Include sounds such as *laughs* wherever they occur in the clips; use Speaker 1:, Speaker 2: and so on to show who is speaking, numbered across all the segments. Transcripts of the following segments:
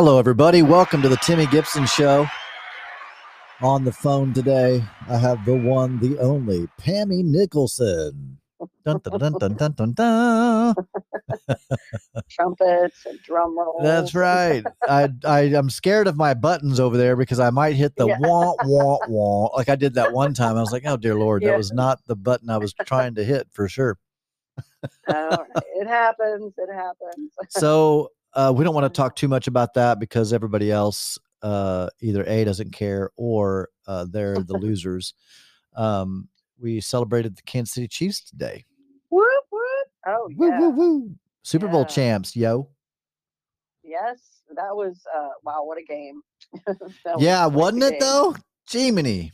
Speaker 1: Hello, everybody. Welcome to the Timmy Gibson Show. On the phone today, I have the one, the only, Pammy Nicholson. Dun, dun, dun, dun, dun, dun, dun. *laughs*
Speaker 2: trumpets and drum rolls.
Speaker 1: That's right. I, I I'm scared of my buttons over there because I might hit the
Speaker 2: Yeah.
Speaker 1: wah wah wah like I did that one time. I was like, oh dear lord, that was not the button I was trying to hit for sure.
Speaker 2: Right. It happens. It happens. *laughs*
Speaker 1: so uh, we don't want to talk too much about that because everybody else uh, either a doesn't care or uh, they're the *laughs* losers. Um, we celebrated the Kansas City Chiefs today.
Speaker 2: whoop whoop. Oh
Speaker 1: Woo,
Speaker 2: yeah.
Speaker 1: woo, woo. Super Bowl champs, yo.
Speaker 2: Yes. That was uh wow, what a game. *laughs* That was
Speaker 1: Yeah, wasn't it
Speaker 2: game.
Speaker 1: though? Jiminy.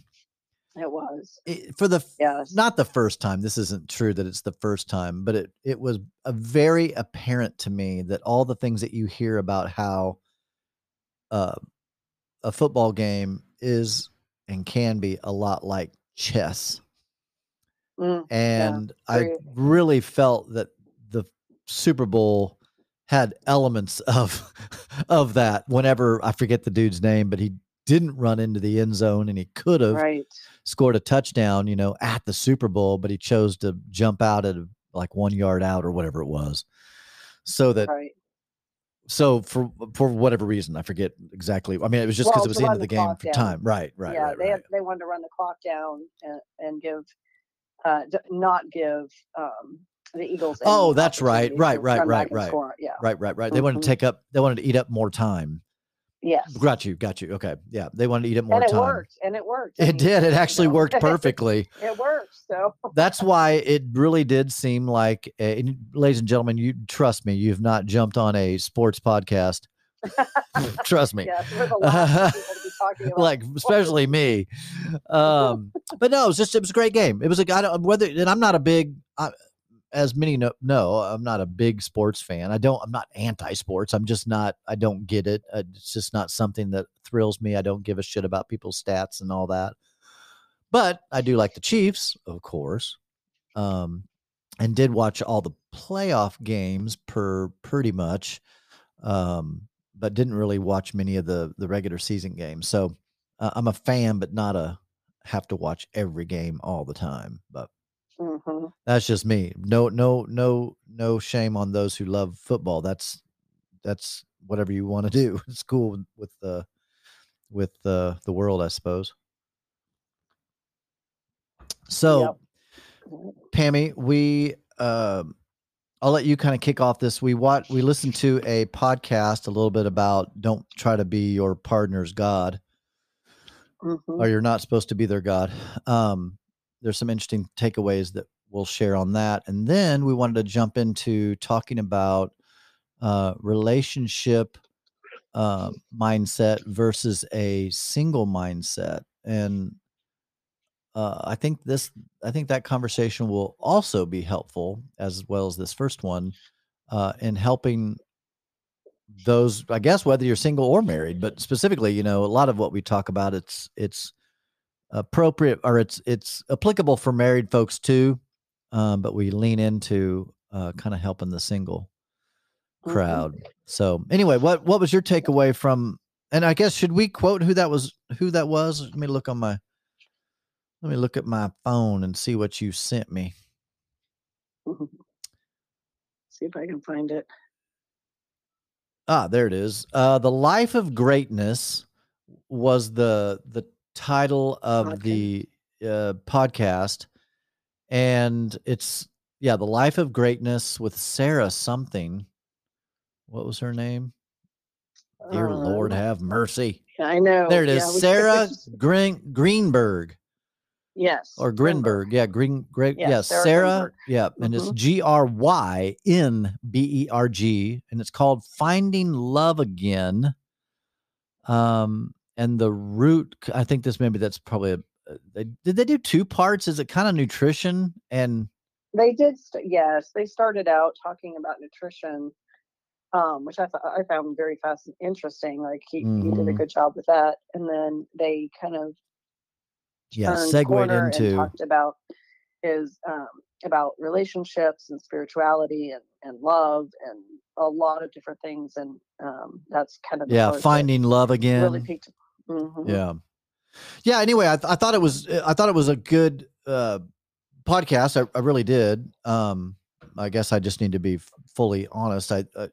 Speaker 2: It was.
Speaker 1: It- for the
Speaker 2: Yes.
Speaker 1: not the first time. This isn't true that it's the first time, but it it was a very apparent to me that all the things that you hear about how uh, a football game is and can be a lot like chess.
Speaker 2: Mm,
Speaker 1: And I really felt that the Super Bowl had elements of of that whenever I forget the dude's name, but he didn't run into the end zone and he could have
Speaker 2: right.
Speaker 1: Scored a touchdown, you know, at the Super Bowl, but he chose to jump out at like one yard out or whatever it was. So that
Speaker 2: Right.
Speaker 1: so for for whatever reason, I forget exactly. I mean, it was just because
Speaker 2: Well,
Speaker 1: it was the end of the
Speaker 2: the
Speaker 1: game for
Speaker 2: down.
Speaker 1: time. Right, right,
Speaker 2: yeah,
Speaker 1: right,
Speaker 2: they
Speaker 1: right.
Speaker 2: they wanted to run the clock down and, and give uh not give um the Eagles
Speaker 1: Oh, that's right, right, right, right, right.
Speaker 2: score. Yeah.
Speaker 1: Right, right, right. They wanted to
Speaker 2: Mhm.
Speaker 1: take up. They wanted to eat up more time.
Speaker 2: Yes.
Speaker 1: Got you, got you. Okay, yeah. They wanted to eat it more
Speaker 2: and it
Speaker 1: time.
Speaker 2: worked. And it worked. I
Speaker 1: It
Speaker 2: mean,
Speaker 1: did. It
Speaker 2: you
Speaker 1: actually
Speaker 2: know.
Speaker 1: worked *laughs* perfectly.
Speaker 2: it worked. So
Speaker 1: That's why it really did seem like, a, and ladies and gentlemen, you trust me, you've not jumped on a sports podcast. *laughs* trust me.
Speaker 2: yes, there's a lot of people to be talking *laughs* about.
Speaker 1: like especially me um but no it was just it was a great game it was a guy whether and i'm not a big I, as many know, know i'm not a big sports fan. I don't i'm not anti-sports. I'm just not i don't get it. It's just not something that thrills me. I don't give a shit about people's stats and all that. But i do like the chiefs of course um and did watch all the playoff games per pretty much um but didn't really watch many of the the regular season games. So uh, i'm a fan but not a have to watch every game all the time. But
Speaker 2: Mhm.
Speaker 1: that's just me no no no no shame on those who love football that's that's whatever you want to do *laughs* it's cool with- the with the the world i suppose so
Speaker 2: Yep.
Speaker 1: Pammy, we um I'll let you kind of kick off this. We watch we listened to a podcast a little bit about don't try to be your partner's god
Speaker 2: Mhm.
Speaker 1: or you're not supposed to be their god. Um there's some interesting takeaways that we'll share on that. And then we wanted to jump into talking about uh relationship uh mindset versus a single mindset and uh, I think this, I think that conversation will also be helpful as well as this first one, uh, in helping those. I guess whether you're single or married, but specifically, you know, a lot of what we talk about, it's it's appropriate or it's it's applicable for married folks too, um, but we lean into uh, kind of helping the single
Speaker 2: Mhm.
Speaker 1: crowd. So anyway, what what was your takeaway from? And I guess should we quote who that was? Who that was? Let me look on my. Let me look at my phone and see what you sent me.
Speaker 2: See if I can find it.
Speaker 1: Ah, there it is. Uh, the Life of Greatness was the the title of
Speaker 2: Okay.
Speaker 1: the uh, podcast, and it's yeah, the Life of Greatness with Sarah something. What was her name? Dear Lord,
Speaker 2: Um,
Speaker 1: have mercy.
Speaker 2: I know.
Speaker 1: There it is,
Speaker 2: yeah,
Speaker 1: Sarah Green Greenberg
Speaker 2: Yes.
Speaker 1: or Grynberg. Yeah, Green Great.
Speaker 2: Yeah, Sarah
Speaker 1: Sarah. Yeah, and it's
Speaker 2: Mhm.
Speaker 1: G R Y N B E R G, and it's called Finding Love Again. Um, and the root. I think this maybe that's probably a. uh, They, did they do two parts? Is it kind of nutrition and
Speaker 2: They did. St- yes, they started out talking about nutrition, um, which I thought I found very fast and interesting. Like he, he did a
Speaker 1: Mhm.
Speaker 2: good job with that, and then they kind of
Speaker 1: yeah, segued into
Speaker 2: talked about his um, about relationships and spirituality and and love and a lot of different things and um, that's kind of
Speaker 1: yeah finding love again
Speaker 2: really piqued mm-hmm.
Speaker 1: yeah yeah anyway I, th- I thought it was i thought it was a good uh podcast i, I really did um i guess i just need to be f- fully honest i uh,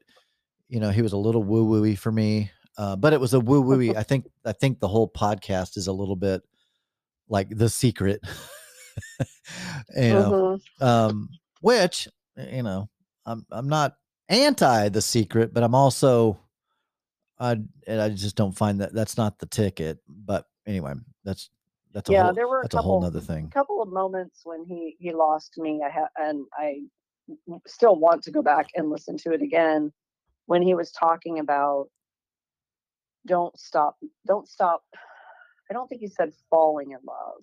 Speaker 1: you know he was a little woo wooey for me uh, but it was a woo wooey i think i think the whole podcast is a little bit like the secret *laughs* you know
Speaker 2: Mhm.
Speaker 1: um which you know i'm i'm not anti the secret but i'm also i and i just don't find that that's not the ticket but anyway that's that's a
Speaker 2: yeah
Speaker 1: whole
Speaker 2: there were a
Speaker 1: that's a whole
Speaker 2: couple
Speaker 1: nother thing.
Speaker 2: couple of moments when he he lost me i ha- and I still want to go back and listen to it again when he was talking about don't stop don't stop *sighs* i don't think he said falling in love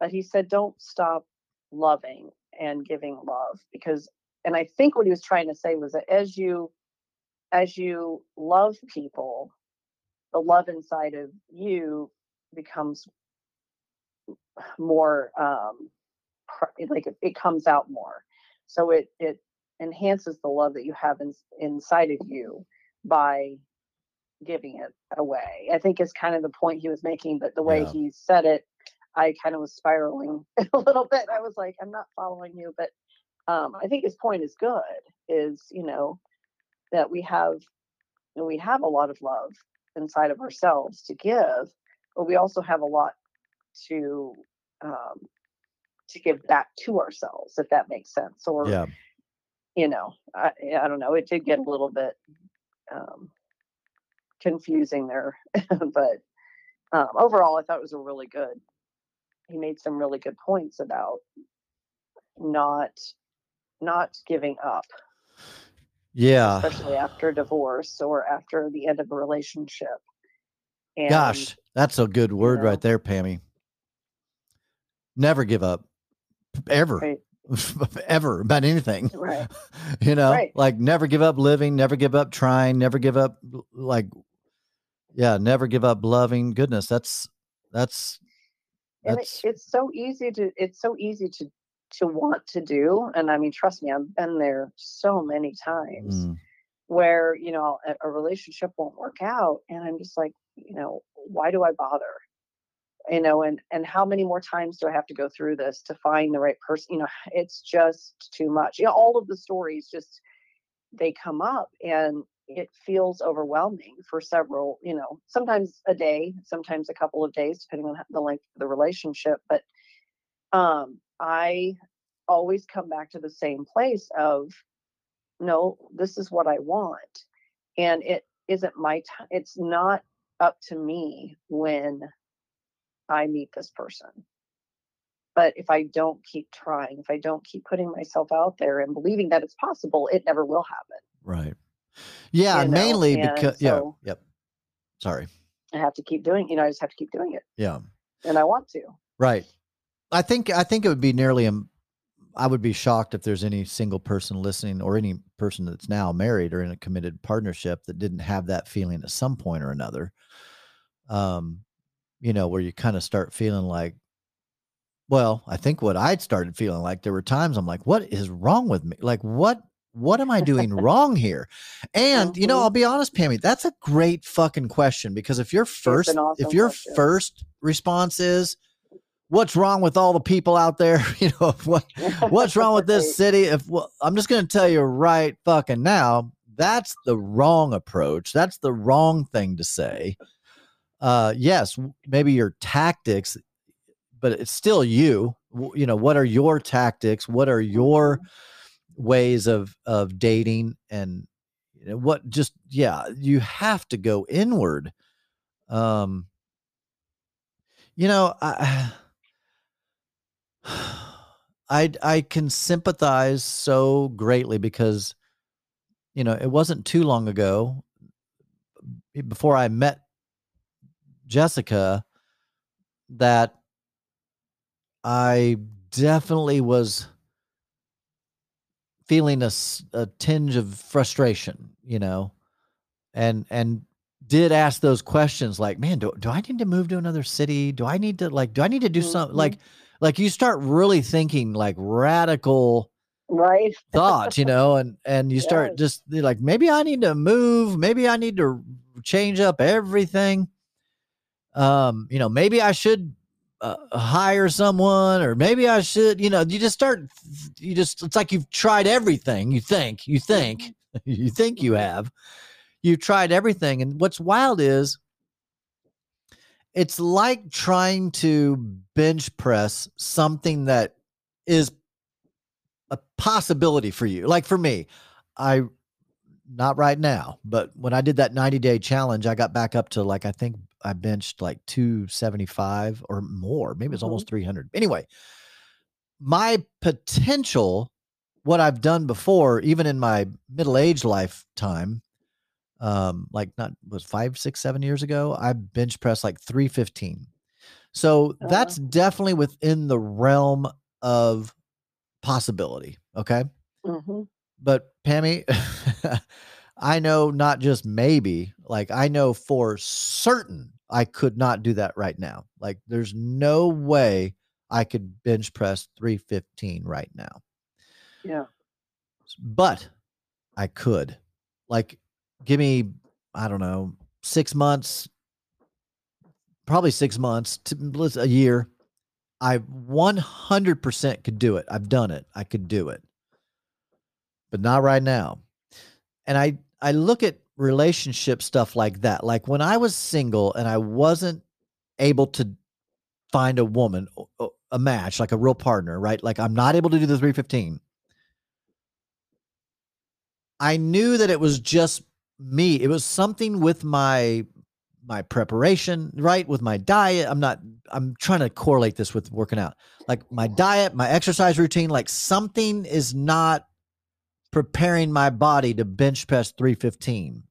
Speaker 2: but he said don't stop loving and giving love because and i think what he was trying to say was that as you as you love people the love inside of you becomes more um like it, it comes out more. So it it enhances the love that you have in, inside of you by giving it away. I think is kind of the point he was making but the way
Speaker 1: Yeah.
Speaker 2: he said it i kind of was spiraling *laughs* a little bit. I was like i'm not following you but um i think his point is good is you know that we have we have a lot of love inside of ourselves to give but we also have a lot to um, to give back to ourselves, if that makes sense. Or
Speaker 1: yeah
Speaker 2: you know, I, I don't know. It did get a little bit um, confusing there, *laughs* but um, overall, I thought it was a really good. He made some really good points about not not giving up,
Speaker 1: yeah
Speaker 2: especially after divorce or after the end of a relationship. And,
Speaker 1: gosh that's a good word
Speaker 2: know.
Speaker 1: right there pammy never give up ever
Speaker 2: Right, *laughs*
Speaker 1: ever about anything
Speaker 2: right. *laughs*
Speaker 1: you know
Speaker 2: Right.
Speaker 1: like never give up living never give up trying never give up like yeah never give up loving goodness that's that's
Speaker 2: and it,
Speaker 1: that's
Speaker 2: it's so easy to it's so easy to to want to do and i mean trust me i've been there so many times
Speaker 1: mm,
Speaker 2: where you know a, a relationship won't work out and i'm just like you know why do i bother? You know and and how many more times do i have to go through this to find the right person? You know *sighs* it's just too much. You know all of the stories just they come up and it feels overwhelming for several you know sometimes a day sometimes a couple of days depending on the length of the relationship but um i always come back to the same place of no this is what i want and it isn't my time it's not up to me when i meet this person. But if i don't keep trying if i don't keep putting myself out there and believing that it's possible it never will happen.
Speaker 1: Right. Yeah
Speaker 2: you know,
Speaker 1: mainly
Speaker 2: and
Speaker 1: because yeah yep. Sorry.
Speaker 2: I have to keep doing you know i just have to keep doing it.
Speaker 1: Yeah.
Speaker 2: And i want to.
Speaker 1: Right i think i think it would be nearly um, i would be shocked if there's any single person listening or any person that's now married or in a committed partnership that didn't have that feeling at some point or another um you know where you kind of start feeling like well i think what i'd started feeling like there were times i'm like what is wrong with me like what what am i doing *laughs* wrong here and you know
Speaker 2: Mhm.
Speaker 1: i'll be honest pammy that's a great fucking question because if your first
Speaker 2: awesome
Speaker 1: if your
Speaker 2: question.
Speaker 1: first response is what's wrong with all the people out there? *laughs* You know what what's wrong with this *laughs* city? If well, i'm just going to tell you right fucking now that's the wrong approach. That's the wrong thing to say. Uh yes maybe your tactics but it's still you. You know what are your tactics? What are your ways of of dating? And you know, what just yeah you have to go inward. Um you know i *sighs* *sighs* i i can sympathize so greatly because you know it wasn't too long ago before i met jessica that i definitely was feeling a, a tinge of frustration you know and and did ask those questions like man do, do i need to move to another city do i need to like do i need to do something
Speaker 2: Mhm.
Speaker 1: like like you start really thinking like radical
Speaker 2: right
Speaker 1: thoughts you know and and you start yes. just like maybe i need to move maybe i need to change up everything um you know maybe i should uh, hire someone or maybe i should you know you just start you just it's like you've tried everything you think you think mm-hmm. *laughs* you think you have you've tried everything and what's wild is it's like trying to bench press something that is a possibility for you. Like for me, I not right now, but when I did that 90 day challenge, I got back up to like I think I benched like 275 or more. Maybe it's mm-hmm. almost 300. Anyway, my potential, what I've done before, even in my middle age lifetime, um, like not was five, six, seven years ago, I bench pressed like 315. So uh-huh. that's definitely within the realm of possibility. Okay. Mm-hmm. But Pammy, *laughs* I know not just maybe, like I know for certain I could not do that right now. Like there's no way I could bench press 315 right now.
Speaker 2: Yeah.
Speaker 1: But I could. Like give me, I don't know, six months, probably six months to a year. I 100% could do it. I've done it. I could do it, but not right now. And I, I look at relationship stuff like that. Like when I was single and I wasn't able to find a woman, a match, like a real partner, right? Like I'm not able to do the 315. I knew that it was just me. It was something with my my preparation, right? With my diet. I'm not I'm trying to correlate this with working out. Like my diet, my exercise routine, like something is not preparing my body to bench press 315.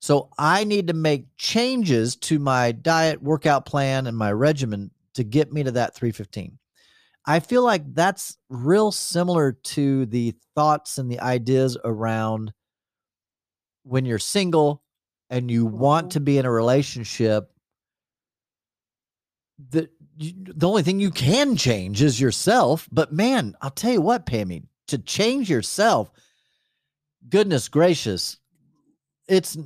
Speaker 1: So I need to make changes to my diet, workout plan, and my regimen to get me to that 315. I feel like that's real similar to the thoughts and the ideas around when you're single and you want mm-hmm. to be in a relationship the the only thing you can change is yourself but man i'll tell you what pammy to change yourself goodness gracious it's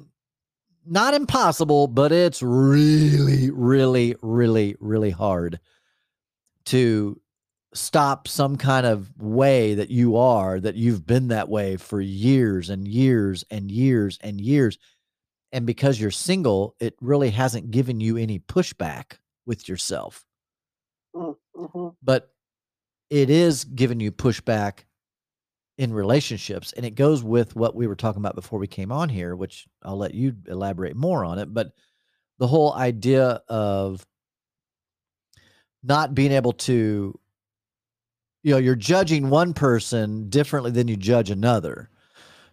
Speaker 1: not impossible but it's really really really really hard to stop some kind of way that you are that you've been that way for years and years and years and years and because you're single it really hasn't given you any pushback with yourself mm, mm-hmm. but it is giving you pushback in relationships and it goes with what we were talking about before we came on here which I'll let you elaborate more on it but the whole idea of not being able to you know you're judging one person differently than you judge another.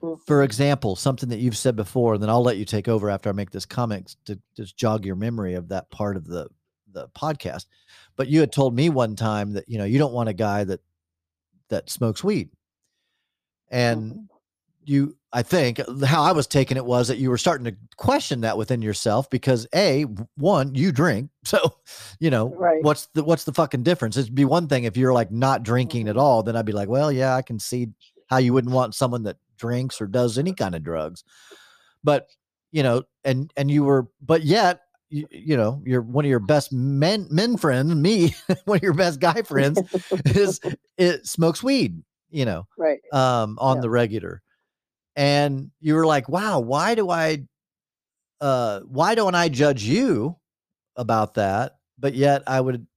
Speaker 1: Mm-hmm. for example something that you've said before and then i'll let you take over after i make this comment to just jog your memory of that part of the the podcast. But you had told me one time that you know you don't want a guy that that smokes weed. And mm-hmm. you i think how i was taking it was that you were starting to question that within yourself because a one you drink *laughs* so you know right. what's the what's the fucking difference it'd be one thing if you're like not drinking at all then i'd be like well yeah i can see how you wouldn't want someone that drinks or does any kind of drugs but you know and and you were but yet you, you know you're one of your best men men friends me *laughs* one of your best guy friends *laughs* is it smokes weed you know
Speaker 2: right
Speaker 1: um on yeah. the regular and you were like, "Wow, why do I uh why don't I judge you about that, but yet I would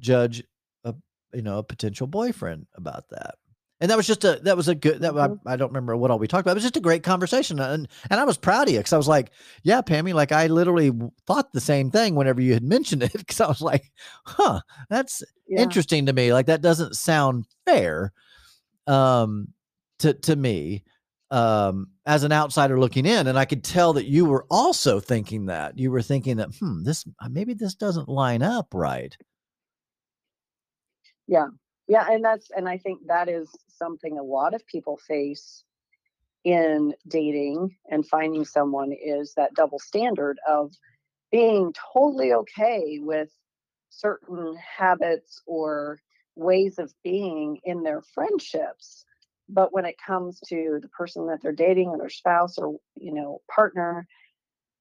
Speaker 1: judge a you know, a potential boyfriend about that." And that was just a that was a good that mm-hmm. I, I, don't remember what all we talked about. It was just a great conversation, and and I was proud of you because I was like, yeah, Pammy, like I literally thought the same thing whenever you had *laughs* mentioned it because I was like, huh, that's yeah. interesting to me. Like that doesn't sound fair, um, to to me um, as an outsider looking in, and I could tell that you were also thinking that. You were thinking that, hmm, this uh, maybe this doesn't line up right.
Speaker 2: Yeah, yeah, and that's and I think that is something a lot of people face in dating and finding someone is that double standard of being totally okay with certain habits or ways of being in their friendships but when it comes to the person that they're dating or their spouse or you know partner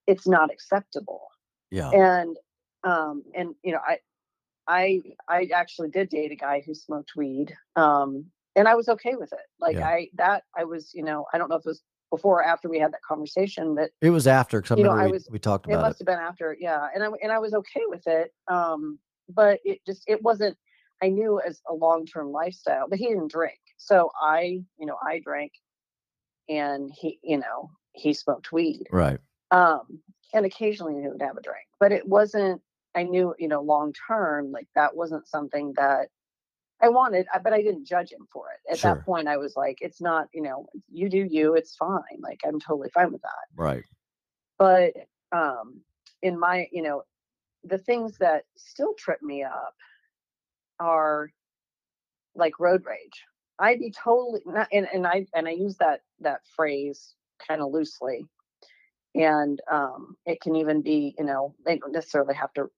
Speaker 2: it's not acceptable
Speaker 1: Yeah.
Speaker 2: and um and you know i i i actually did date a guy who smoked weed um and i was okay with it like
Speaker 1: Yeah.
Speaker 2: i that i was you know i don't know if it was before or after we had that conversation but
Speaker 1: It was after because
Speaker 2: You know, I
Speaker 1: we,
Speaker 2: was-
Speaker 1: we talked about it
Speaker 2: must
Speaker 1: it.
Speaker 2: have been after yeah and i and i was okay with it um but it just it wasn't i knew as a long-term lifestyle but he didn't drink so i you know i drank and he you know he smoked weed
Speaker 1: Right.
Speaker 2: um and occasionally he would have a drink but it wasn't i knew you know long term like that wasn't something that i wanted but i didn't judge him for it at
Speaker 1: Sure.
Speaker 2: that point i was like it's not you know you do you it's fine like i'm totally fine with that
Speaker 1: Right.
Speaker 2: but um in my you know the things that still trip me up are like road rage i'd be totally not and, and i and i use that that phrase kind of loosely and um it can even be you know they don't necessarily have to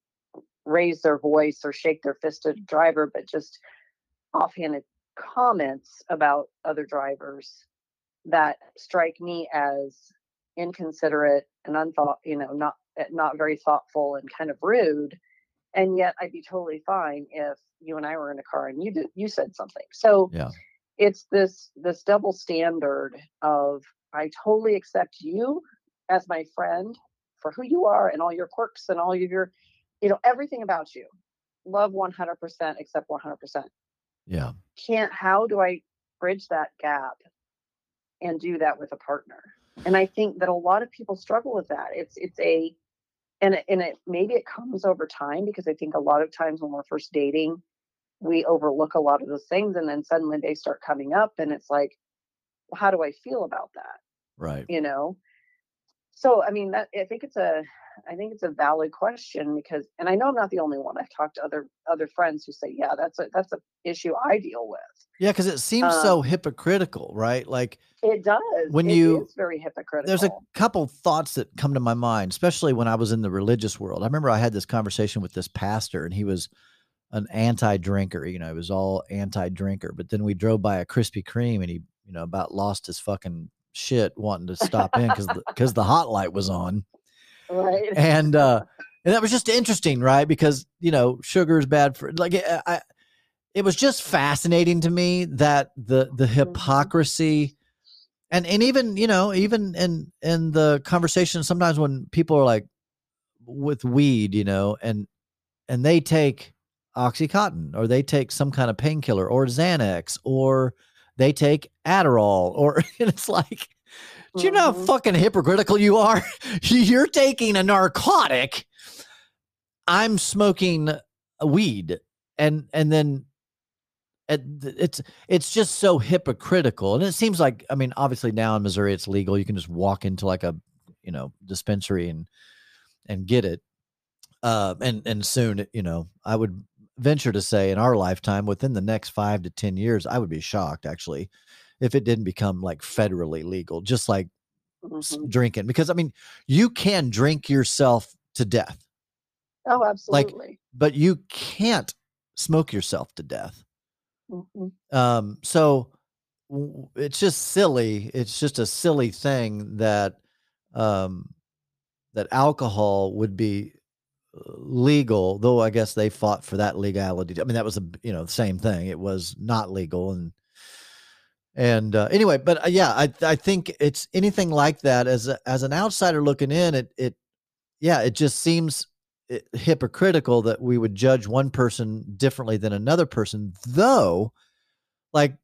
Speaker 2: raise their voice or shake their fist at a driver but just offhanded comments about other drivers that strike me as inconsiderate and unthought, you know, not eh, not very thoughtful and kind of rude. And yet I'd be totally fine if you and I were in a car and you did you said something. So
Speaker 1: Yeah.
Speaker 2: it's this this double standard of I totally accept you as my friend for who you are and all your quirks and all of your, you know, everything about you. Love 100%, accept 100%
Speaker 1: Yeah.
Speaker 2: can't how do i bridge that gap and do that with a partner and i think that a lot of people struggle with that it's it's a and it, and it maybe it comes over time because i think a lot of times when we're first dating we overlook a lot of those things and then suddenly they start coming up and it's like well, how do i feel about that
Speaker 1: Right.
Speaker 2: you know so i mean that i think it's a i think it's a valid question because and i know i'm not the only one i've talked to other other friends who say yeah that's a that's a issue i deal with
Speaker 1: Yeah, because it seems
Speaker 2: Um,
Speaker 1: so hypocritical, right? Like
Speaker 2: It does.
Speaker 1: When
Speaker 2: It
Speaker 1: you-
Speaker 2: it's very hypocritical.
Speaker 1: there's a couple thoughts that come to my mind, especially when I was in the religious world. I remember I had this conversation with this pastor, and he was an anti-drinker. You know, he was all anti-drinker. But then we drove by a Krispy Kreme, and he, you know, about lost his fucking shit wanting to stop in because because the hot light was on.
Speaker 2: Right. *laughs*
Speaker 1: and uh and that was just interesting right because you know sugar is bad for like I, it was just fascinating to me that the the hypocrisy and and even you know even in in the conversation sometimes when people are like with weed you know and and they take oxycontin or they take some kind of painkiller or xanax or they take adderall or *laughs* and it's like do you know how
Speaker 2: Mhm.
Speaker 1: fucking hypocritical you are? *laughs* You're taking a narcotic. I'm smoking a weed, and and then it, it's it's just so hypocritical. And it seems like I mean, obviously now in Missouri it's legal. You can just walk into like a you know dispensary and and get it. Uh, and and soon, you know, I would venture to say in our lifetime, within the next five to ten years, I would be shocked actually if it didn't become like federally legal, just like
Speaker 2: Mhm.
Speaker 1: drinking. Because I mean, you can drink yourself to death,
Speaker 2: Oh, absolutely.
Speaker 1: but you can't smoke yourself to death.
Speaker 2: Mhm.
Speaker 1: Um, so w- it's just silly. It's just a silly thing that um, that alcohol would be uh, legal, though I guess they fought for that legality. I mean, that was a you know the same thing. It was not legal, and and uh, anyway, but uh, yeah, I I think it's anything like that as a, as an outsider looking in, it it yeah, it just seems hypocritical that we would judge one person differently than another person, though. Like,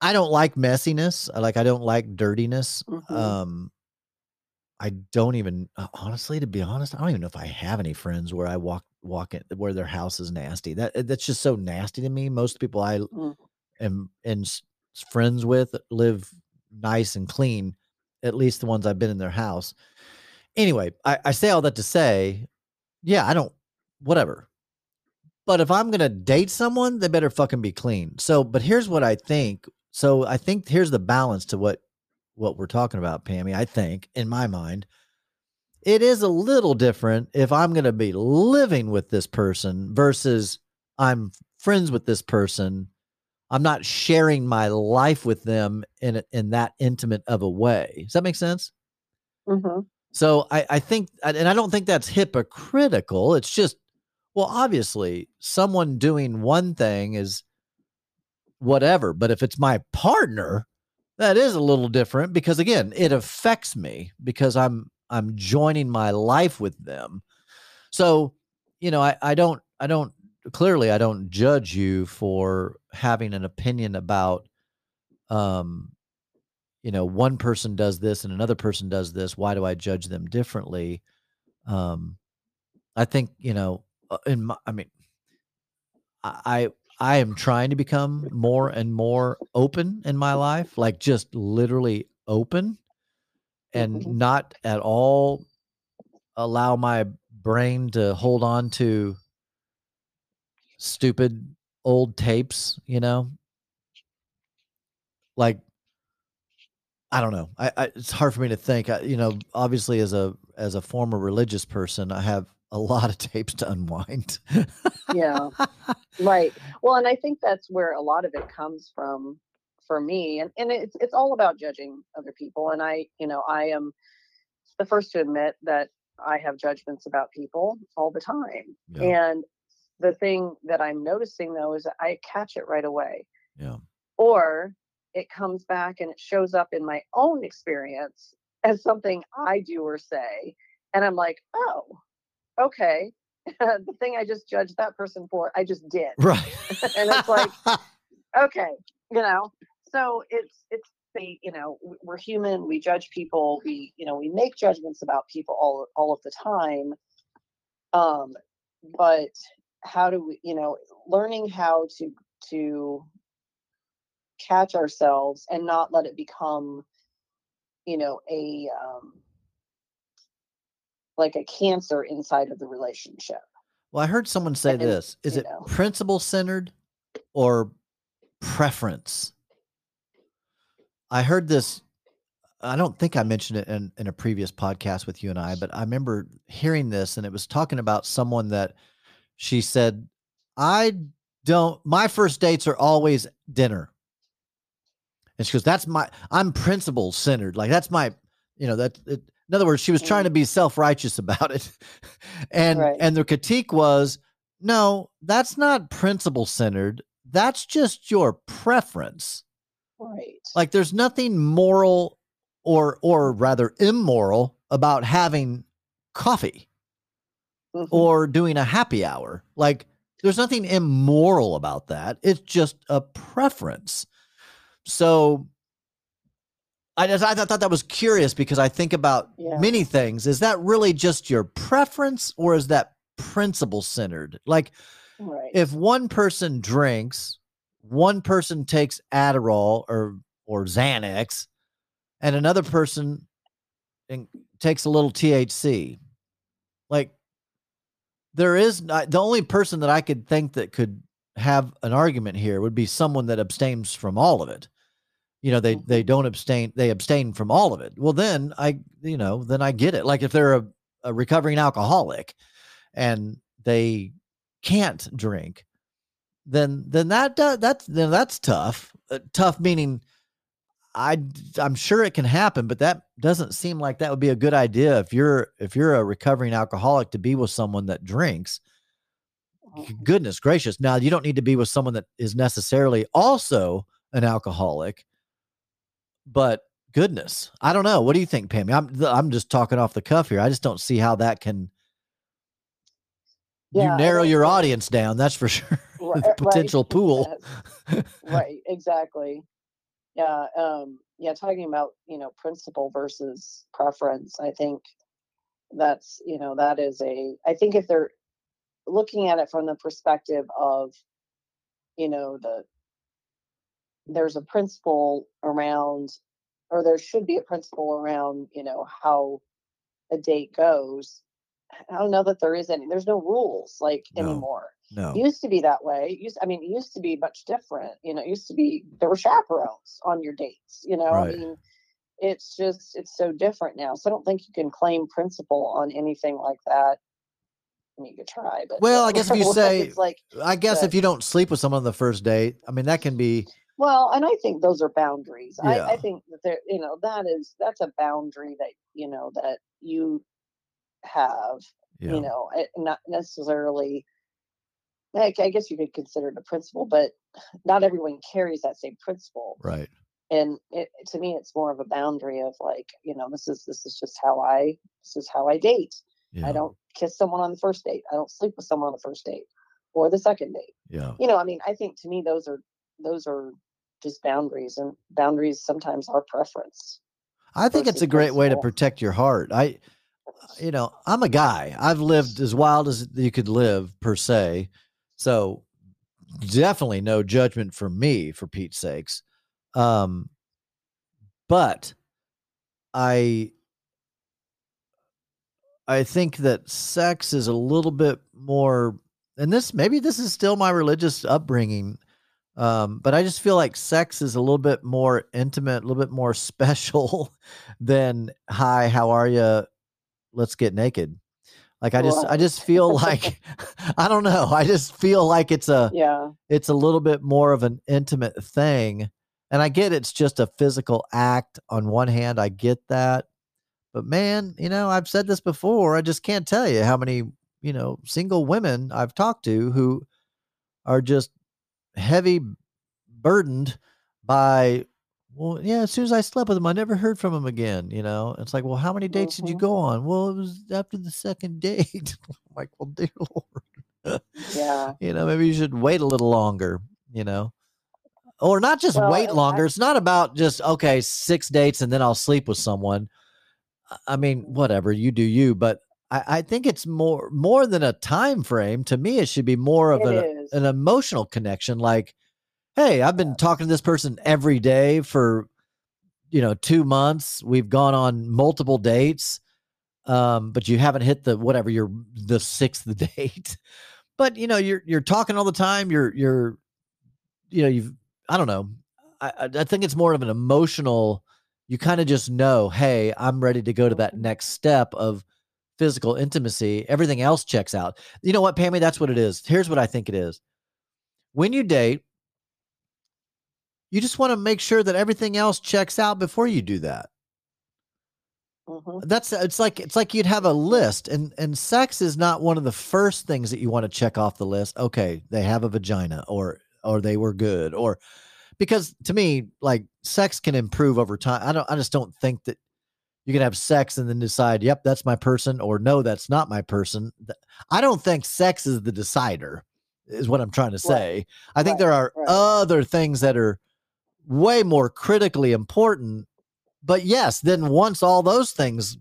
Speaker 1: I don't like messiness. Like I don't like dirtiness.
Speaker 2: Mhm.
Speaker 1: Um, I don't even uh, honestly, to be honest, I don't even know if I have any friends where I walk walk in where their house is nasty. That that's just so nasty to me. Most people I
Speaker 2: Mm.
Speaker 1: am and friends with live nice and clean. At least the ones I've been in their house. Anyway, I, I say all that to say, yeah, I don't whatever. But if I'm gonna date someone, they better fucking be clean. So, but here's what I think. So I think here's the balance to what what we're talking about, Pammy. I think in my mind, it is a little different if I'm gonna be living with this person versus I'm friends with this person. I'm not sharing my life with them in in that intimate of a way. Does that make sense?
Speaker 2: Mm-hmm.
Speaker 1: So I, I think, and I don't think that's hypocritical. It's just, well, obviously, someone doing one thing is whatever. But if it's my partner, that is a little different because again, it affects me because I'm I'm joining my life with them. So, you know, I, I don't I don't clearly I don't judge you for having an opinion about um you know one person does this and another person does this why do i judge them differently um i think you know uh, in my i mean i i am trying to become more and more open in my life like just literally open and mm-hmm. not at all allow my brain to hold on to stupid old tapes, you know? Like I don't know. I, I, it's hard for me to think. I, you know, obviously as a as a former religious person, I have a lot of *laughs* tapes to unwind.
Speaker 2: yeah. Right. Well, and I think that's where a lot of it comes from for me. And and it's it's all about judging other people. And I, you know, I am the first to admit that I have judgments about people all the time. Yeah. And the thing that I'm noticing though is I catch it right away.
Speaker 1: Yeah.
Speaker 2: Or it comes back and it shows up in my own experience as something I do or say. And I'm like, oh, okay. *laughs* the thing I just judged that person for, I just did. *laughs*
Speaker 1: Right. *laughs*
Speaker 2: and it's like, okay, you know. So it's it's the you know we're human. We judge people. We you know we make judgments about people all all of the time. Um, but how do we you know learning how to to catch ourselves and not let it become you know a um like a cancer inside of the relationship
Speaker 1: well i heard someone say and, this is it know. principle centered or preference i heard this i don't think i mentioned it in, in a previous podcast with you and i but i remember hearing this and it was talking about someone that she said, I don't, my first dates are always dinner. And she goes, that's my, I'm principle centered. Like that's my, you know, that, it, in other words, she was trying to mm-hmm. be self righteous about it. *laughs* and, right. and the critique was, no, that's not principle centered. That's just your preference.
Speaker 2: Right.
Speaker 1: Like there's nothing moral or, or rather immoral about having coffee mm-hmm. or doing a happy hour. Like there's nothing immoral about that. It's just a preference. So I just I thought that was curious because I think about yeah. many things. Is that really just your preference or is that principle centered? Like right. if one person drinks, one person takes Adderall or or Xanax, and another person takes a little THC. There is not, the only person that I could think that could have an argument here would be someone that abstains from all of it. You know, they mm-hmm. they don't abstain, they abstain from all of it. Well, then I, you know, then I get it. Like if they're a, a recovering alcoholic and they can't drink, then then that that's then that's tough. Uh, tough meaning I I'm sure it can happen, but that doesn't seem like that would be a good idea if you're if you're a recovering alcoholic to be with someone that drinks. Goodness gracious. Now you don't need to be with someone that is necessarily also an alcoholic. But goodness, I don't know. What do you think, Pammy? I'm I'm just talking off the cuff here. I just don't see how that can yeah, you narrow your audience down, that's for *laughs* sure. Right, potential right. pool.
Speaker 2: right, exactly yeah um yeah talking about you know principle versus preference i think that's you know that is a i think if they're looking at it from the perspective of you know the there's a principle around or there should be a principle around you know how a date goes i don't know that there is any there's no rules like no. anymore
Speaker 1: no.
Speaker 2: It used to be that way. It used, I mean, it used to be much different. You know, it used to be there were chaperones on your dates. You know, right. I mean, it's just it's so different now. So I don't think you can claim principle on anything like that. I mean, you could try, but
Speaker 1: Well, I *laughs* guess if you say,
Speaker 2: it's like,
Speaker 1: I guess
Speaker 2: but-
Speaker 1: if you don't sleep with someone on the first date, I mean, that can be,
Speaker 2: well, and I think those are boundaries. I,
Speaker 1: Yeah.
Speaker 2: I think that there, you know, that is that's a boundary that you know that you have.
Speaker 1: you
Speaker 2: You
Speaker 1: know,
Speaker 2: know, eh, not necessarily. I guess you could consider it a principle, but *sighs* not everyone carries that same principle.
Speaker 1: right.
Speaker 2: and it, to me it's more of a boundary of like you know this is this is just how i this is how i date
Speaker 1: Yeah.
Speaker 2: i don't kiss someone on the first date i don't sleep with someone on the first date or the second date
Speaker 1: Yeah.
Speaker 2: you know i mean i think to me those are those are just boundaries and boundaries sometimes are preference
Speaker 1: I think it's a great way to protect your heart. I, you know, I'm a guy. I've lived as wild as you could live, per se. So definitely no judgment for me, for Pete's sakes. Um, but I, I think that sex is a little bit more, and this maybe this is still my religious upbringing. Um, but I just feel like sex is a little bit more intimate, a little bit more *laughs* special than "Hi, how are you? Let's get naked." Like I just, I just feel *laughs* like *laughs* I don't know. I just feel like it's a,
Speaker 2: yeah
Speaker 1: it's a little bit more of an intimate thing. And I get it's just a physical act on one hand. I get that. But man, you know, I've said this before. I just can't tell you how many, you know, single women I've talked to who are just heavy burdened by, well, yeah, as soon as I slept with him, I never heard from him again. You know, it's like, well, how many dates did you
Speaker 2: Mhm.
Speaker 1: go on? Well, it was after the second *laughs* date. I'm like, well, dear Lord
Speaker 2: yeah *laughs*
Speaker 1: you know maybe you should wait a little longer you know or not just
Speaker 2: Well,
Speaker 1: wait longer
Speaker 2: I-
Speaker 1: it's not about just okay six dates and then i'll sleep with someone I- mean whatever you do you but i, I think it's more more than a time frame to me it should be more of a, an emotional connection like hey i've been talking to this person every day for you know two months. We've gone on multiple dates um but you haven't hit the whatever you're the sixth *laughs* date. But you know you're you're talking all the time. You're you're you know you've i don't know. I i think it's more of an emotional you kind of just know hey i'm ready to go to that next step of physical intimacy. Everything else checks out. You know what pammy? That's what it is. Here's what i think it is. When you date you just want to make sure that everything else checks out before you do that.
Speaker 2: Mhm.
Speaker 1: that's it's like it's like you'd have a list and and sex is not one of the first things that you want to check off the list. Okay they have a vagina or or they were good or because to me like sex can improve over time i don't i just don't think that you can have sex and then decide yep that's my person or no that's not my person. I don't think sex is the decider is what i'm trying to say. I think
Speaker 2: Right,
Speaker 1: there are
Speaker 2: right.
Speaker 1: other things that are way more critically important but yes, then once all those things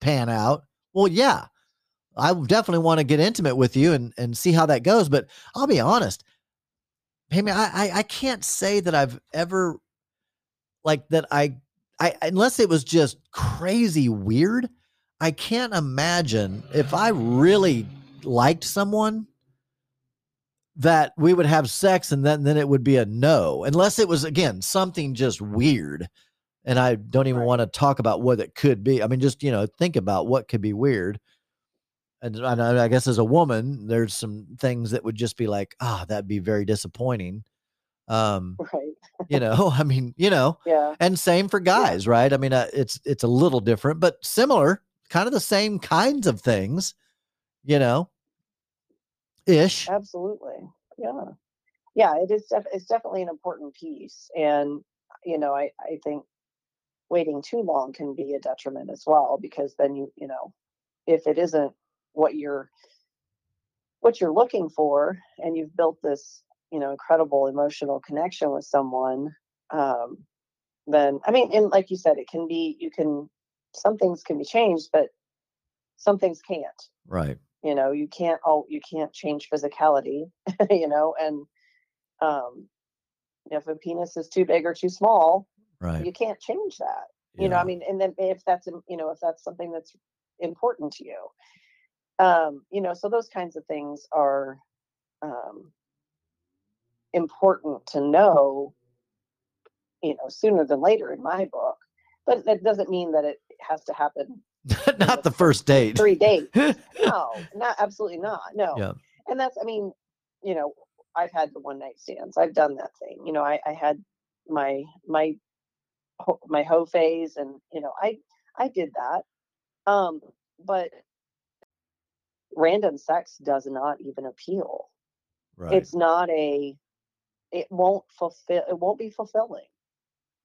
Speaker 1: pan out, well, yeah, I definitely want to get intimate with you and and see how that goes. But I'll be honest, Pammy, I, I I can't say that I've ever like that. I I unless it was just crazy weird. I can't imagine if I really liked someone that we would have sex and then then it would be a no unless it was again something just weird and I don't even
Speaker 2: Right.
Speaker 1: want to talk about what it could be. I mean, just you know, think about what could be weird. And, and I, I guess as a woman, there's some things that would just be like, ah, that'd be very disappointing. Um,
Speaker 2: right
Speaker 1: you know, *laughs* I mean, you know, *laughs*
Speaker 2: yeah
Speaker 1: and same for guys, right? I mean, uh, it's it's a little different, but similar, kind of the same kinds of things, you know, ish.
Speaker 2: absolutely yeah yeah it is def- it's definitely an important piece and you know i i think waiting too long can be a detriment as well because then you you know if it isn't what you're what you're looking for and you've built this you know incredible emotional connection with someone um then i mean and like you said it can be you can some things can be changed but some things can't
Speaker 1: Right.
Speaker 2: You know you can't oh you can't change physicality *laughs* you know and um if a penis is too big or too small
Speaker 1: Right.
Speaker 2: you can't change that you know i mean and then if that's im- you know if that's something that's important to you um you know so those kinds of things are um important to know you know sooner than later in my book but that doesn't mean that it has to happen *laughs*
Speaker 1: not the first date.
Speaker 2: three dates. *laughs* No, not absolutely not. No.
Speaker 1: Yeah.
Speaker 2: And that's, I mean, you know, I've had the one night stands. I've done that thing. You know, I, I had my my ho- my hoe phase, and you know, I I did that. Um, but random sex does not even appeal.
Speaker 1: Right.
Speaker 2: It's not a. It won't fulfill. It won't be fulfilling.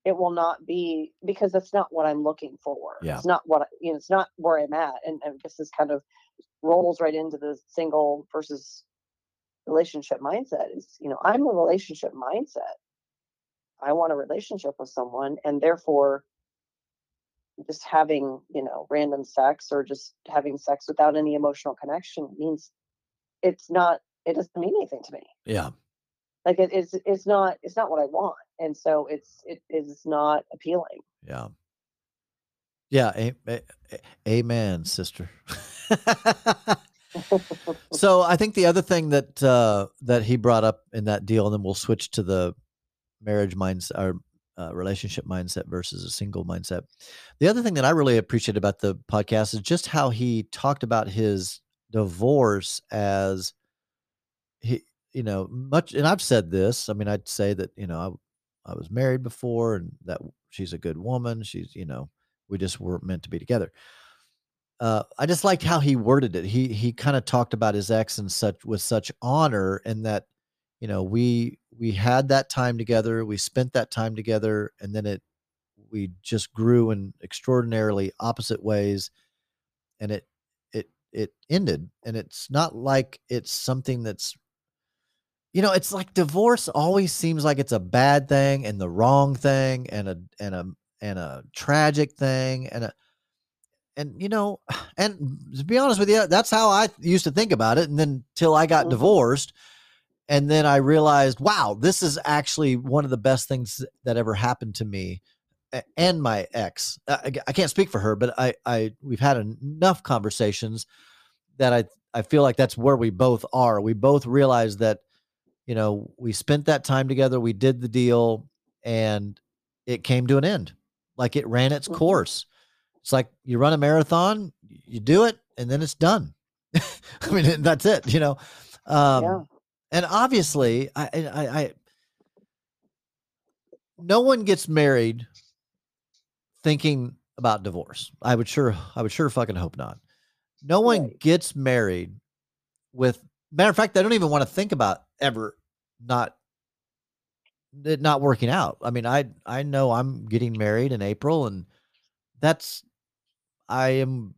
Speaker 2: It will not be because that's not what I'm looking for.
Speaker 1: Yeah.
Speaker 2: It's not what I- you know. It's not where I'm at, and I guess this kind of rolls right into the single versus relationship mindset. Is you know I'm a relationship mindset. I want a relationship with someone, and therefore, just having you know random sex or just having sex without any emotional connection means it's not. It doesn't mean anything to me
Speaker 1: yeah.
Speaker 2: like it is it's not it's not what i want and so it's it is not appealing
Speaker 1: Yeah. Yeah. A- a- a- amen, sister. *laughs* *laughs* so I think the other thing that uh, that he brought up in that deal, and then we'll switch to the marriage mindset or uh, relationship mindset versus a single mindset. The other thing that I really appreciate about the podcast is just how he talked about his divorce as he, you know, much. And I've said this. I mean, I'd say that you know I, was married before, and that she's a good woman. She's you know we just weren't meant to be together uh, I just liked how he worded it. He he kind of talked about his ex and such with such honor, and that you know we we had that time together, we spent that time together, and then it we just grew in extraordinarily opposite ways, and it it it ended. And it's not like it's something that's you know it's like divorce always seems like it's a bad thing and the wrong thing and a and a and a tragic thing and a and you know and to be honest with you that's how i used to think about it and then till i got
Speaker 2: Mhm.
Speaker 1: divorced and then i realized wow this is actually one of the best things that ever happened to me and my ex i, I- I can't speak for her but i i we've had enough conversations that i i feel like that's where we both are we both realize that you know we spent that time together we did the deal and it came to an end like it ran its
Speaker 2: Mhm.
Speaker 1: course it's like you run a marathon, you do it, and then it's done. *laughs* I mean, that's it, you know. Um,
Speaker 2: Yeah.
Speaker 1: And obviously, I, I, I, no one gets married thinking about divorce. I would sure, I would sure fucking hope not. No one
Speaker 2: Right.
Speaker 1: gets married with. Matter of fact, they don't even want to think about ever not it not working out. I mean, I I know I'm getting married in April, and that's I am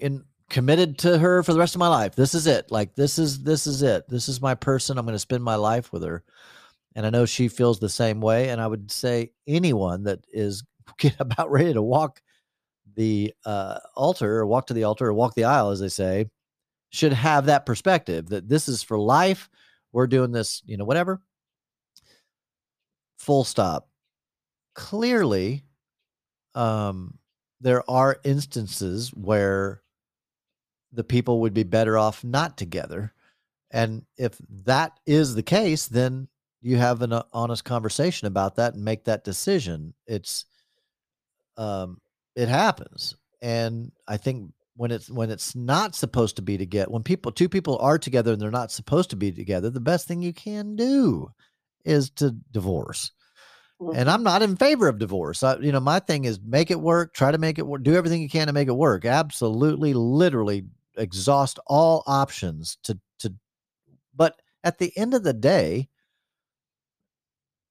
Speaker 1: in committed to her for the rest of my life. This is it. Like this is this is it. This is my person. I'm going to spend my life with her. And I know she feels the same way. And I would say anyone that is *laughs* get about ready to walk the uh, altar or walk to the altar or walk the aisle, as they say, should have that perspective that this is for life. We're doing this, you know, whatever. Full stop. Clearly, um, there are instances where the people would be better off not together. And if that is the case, then you have an uh, honest conversation about that and make that decision. It's, um, it happens. And I think when it's when it's not supposed to be to get when people two people are together and they're not supposed to be together, the best thing you can do is to divorce and I'm not in favor of divorce. I, you know, my thing is make it work, try to make it work, do everything you can to make it work. Absolutely, literally exhaust all options to to but at the end of the day,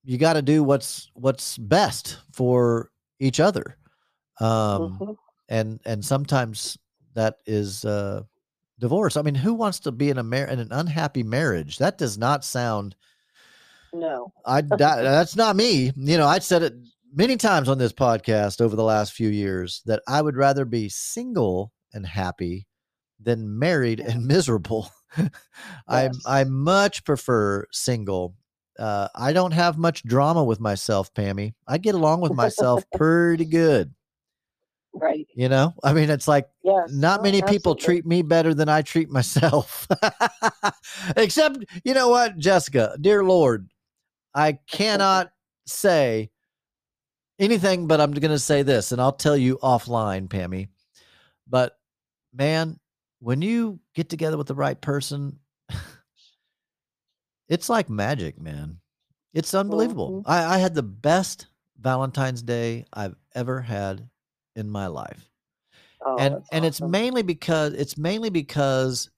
Speaker 1: you got to do what's what's best for each other. Um
Speaker 2: Mhm.
Speaker 1: and and sometimes that is uh divorce. I mean, who wants to be in a mar- in an unhappy marriage? That does not sound
Speaker 2: No.
Speaker 1: I that, *laughs* that's not me. You know, I said it many times on this podcast over the last few years that I would rather be single and happy than married and *laughs* miserable. *laughs* I I much prefer single. Uh, I don't have much drama with myself, Pammy. I get along with myself pretty good.
Speaker 2: Right.
Speaker 1: You know, I mean, it's like
Speaker 2: Yes.
Speaker 1: not
Speaker 2: no,
Speaker 1: many people treat me better than I treat myself. *laughs* Except, you know what, Jessica, dear Lord, I *laughs* cannot say anything, but I'm going to say this, and I'll tell you offline, Pammy. But man, when you get together with the right person, *sighs* it's like magic, man. It's unbelievable.
Speaker 2: Mhm.
Speaker 1: I, I had the best Valentine's Day I've ever had in my life.
Speaker 2: Oh,
Speaker 1: and and it's mainly because it's mainly because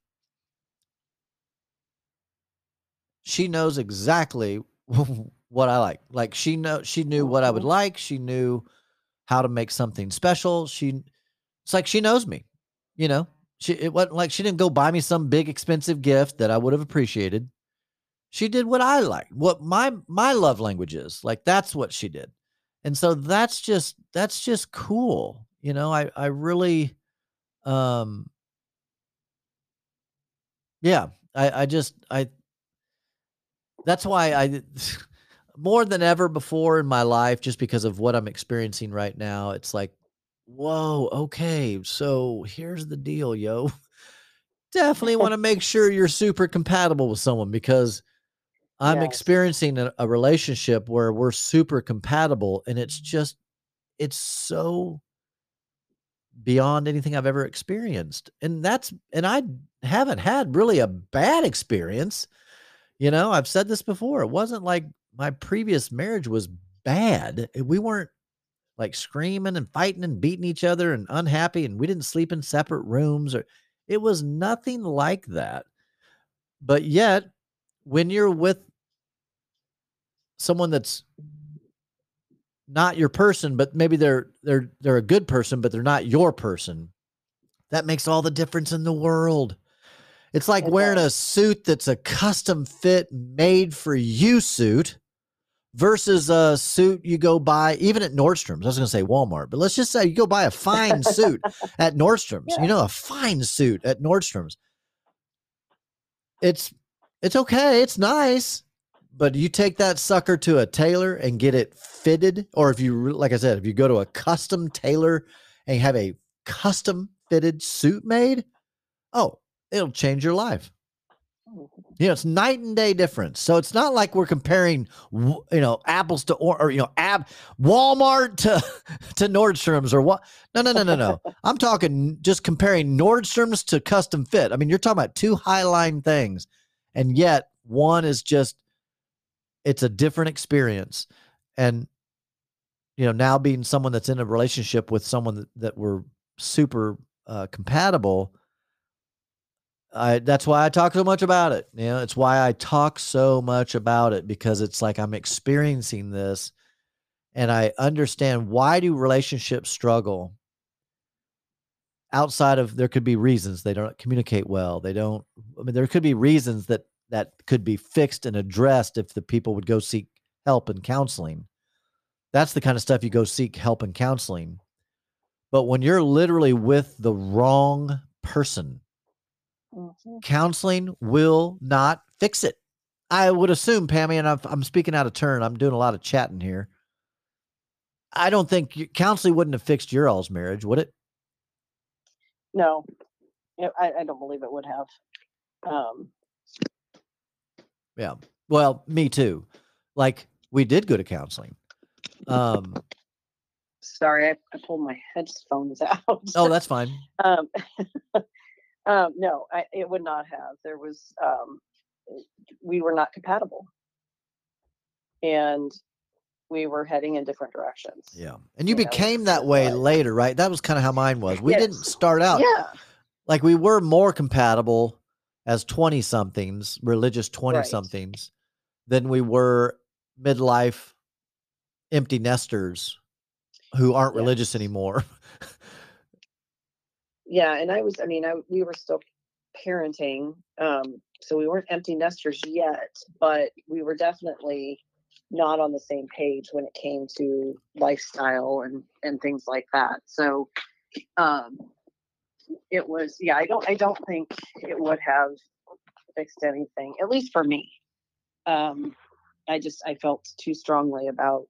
Speaker 1: she knows exactly *laughs* what I like. Like she know she knew what I would
Speaker 2: Mhm.
Speaker 1: like. She knew how to make something special. She it's like she knows me. You know, she it wasn't like she didn't go buy me some big expensive gift that I would have appreciated. She did what I like, what my my love language is. Like that's what she did. And so that's just that's just cool. You know, I I really um yeah, I I just I that's why I *laughs* more than ever before in my life just because of what I'm experiencing right now, it's like whoa, okay. So here's the deal, yo. *laughs* Definitely want to make sure you're super compatible with someone because I'm
Speaker 2: Yes.
Speaker 1: experiencing a, a relationship where we're super compatible and it's just it's so beyond anything I've ever experienced. And that's and I haven't had really a bad experience. You know, I've said this before. It wasn't like my previous marriage was bad. We weren't like screaming and fighting and beating each other and unhappy and we didn't sleep in separate rooms or it was nothing like that. But yet, when you're with someone that's not your person, but maybe they're they're they're a good person, but they're not your person. That makes all the difference in the world. It's like
Speaker 2: It
Speaker 1: wearing a suit that's a custom fit, made for you suit versus a suit you go buy even at Nordstrom's. I was going to say Walmart, but let's just say you go buy a fine suit *laughs* at Nordstrom's.
Speaker 2: Yeah.
Speaker 1: You know, a fine suit at Nordstrom's. It's it's okay, it's nice, but you take that sucker to a tailor and get it fitted, or if you like I said, if you go to a custom tailor and have a custom fitted suit made, oh, it'll change your life. You know, it's night and day difference. So it's not like we're comparing, you know, apples to or, or you know, ab Walmart to *laughs* to Nordstrom's or what? No, no, no, no, no. *laughs* I'm talking just comparing Nordstrom's to custom fit. I mean, you're talking about two high line things, and yet one is just it's a different experience. And you know, now being someone that's in a relationship with someone that, that we're super uh, compatible, I that's why I talk so much about it. You know, it's why I talk so much about it because it's like I'm experiencing this and I understand why do relationships struggle outside of there could be reasons they don't communicate well. They don't I mean there could be reasons that that could be fixed and addressed if the people would go seek help and counseling. That's the kind of stuff you go seek help and counseling. But when you're literally with the wrong person,
Speaker 2: Mhm.
Speaker 1: counseling will not fix it. I would assume, Pammy, and I've, I'm speaking out of turn. I'm doing a lot of chatting here. I don't think counseling wouldn't have fixed your all's marriage, would it?
Speaker 2: No, I, I don't believe it would have. Um,
Speaker 1: Yeah. Well, me too. Like we did go to counseling. Um.
Speaker 2: sorry, I, I pulled my headphones *laughs* out.
Speaker 1: Oh, that's fine.
Speaker 2: um, *laughs* um, no, I, it would not have. There was, um, we were not compatible, and we were heading in different directions.
Speaker 1: Yeah. And you
Speaker 2: You know,
Speaker 1: became that way
Speaker 2: why.
Speaker 1: later, right? That was kind of how mine was. We didn't start out
Speaker 2: Yeah.
Speaker 1: like we were more compatible as 20 somethings, religious 20 somethings, than we were midlife empty nesters who aren't religious anymore.
Speaker 2: Yeah, and I was. I mean, I we were still parenting, um, so we weren't empty nesters yet, but we were definitely not on the same page when it came to lifestyle and and things like that. So, um, it was. Yeah, I don't. I don't think it would have fixed anything, at least for me. Um, I just I felt too strongly about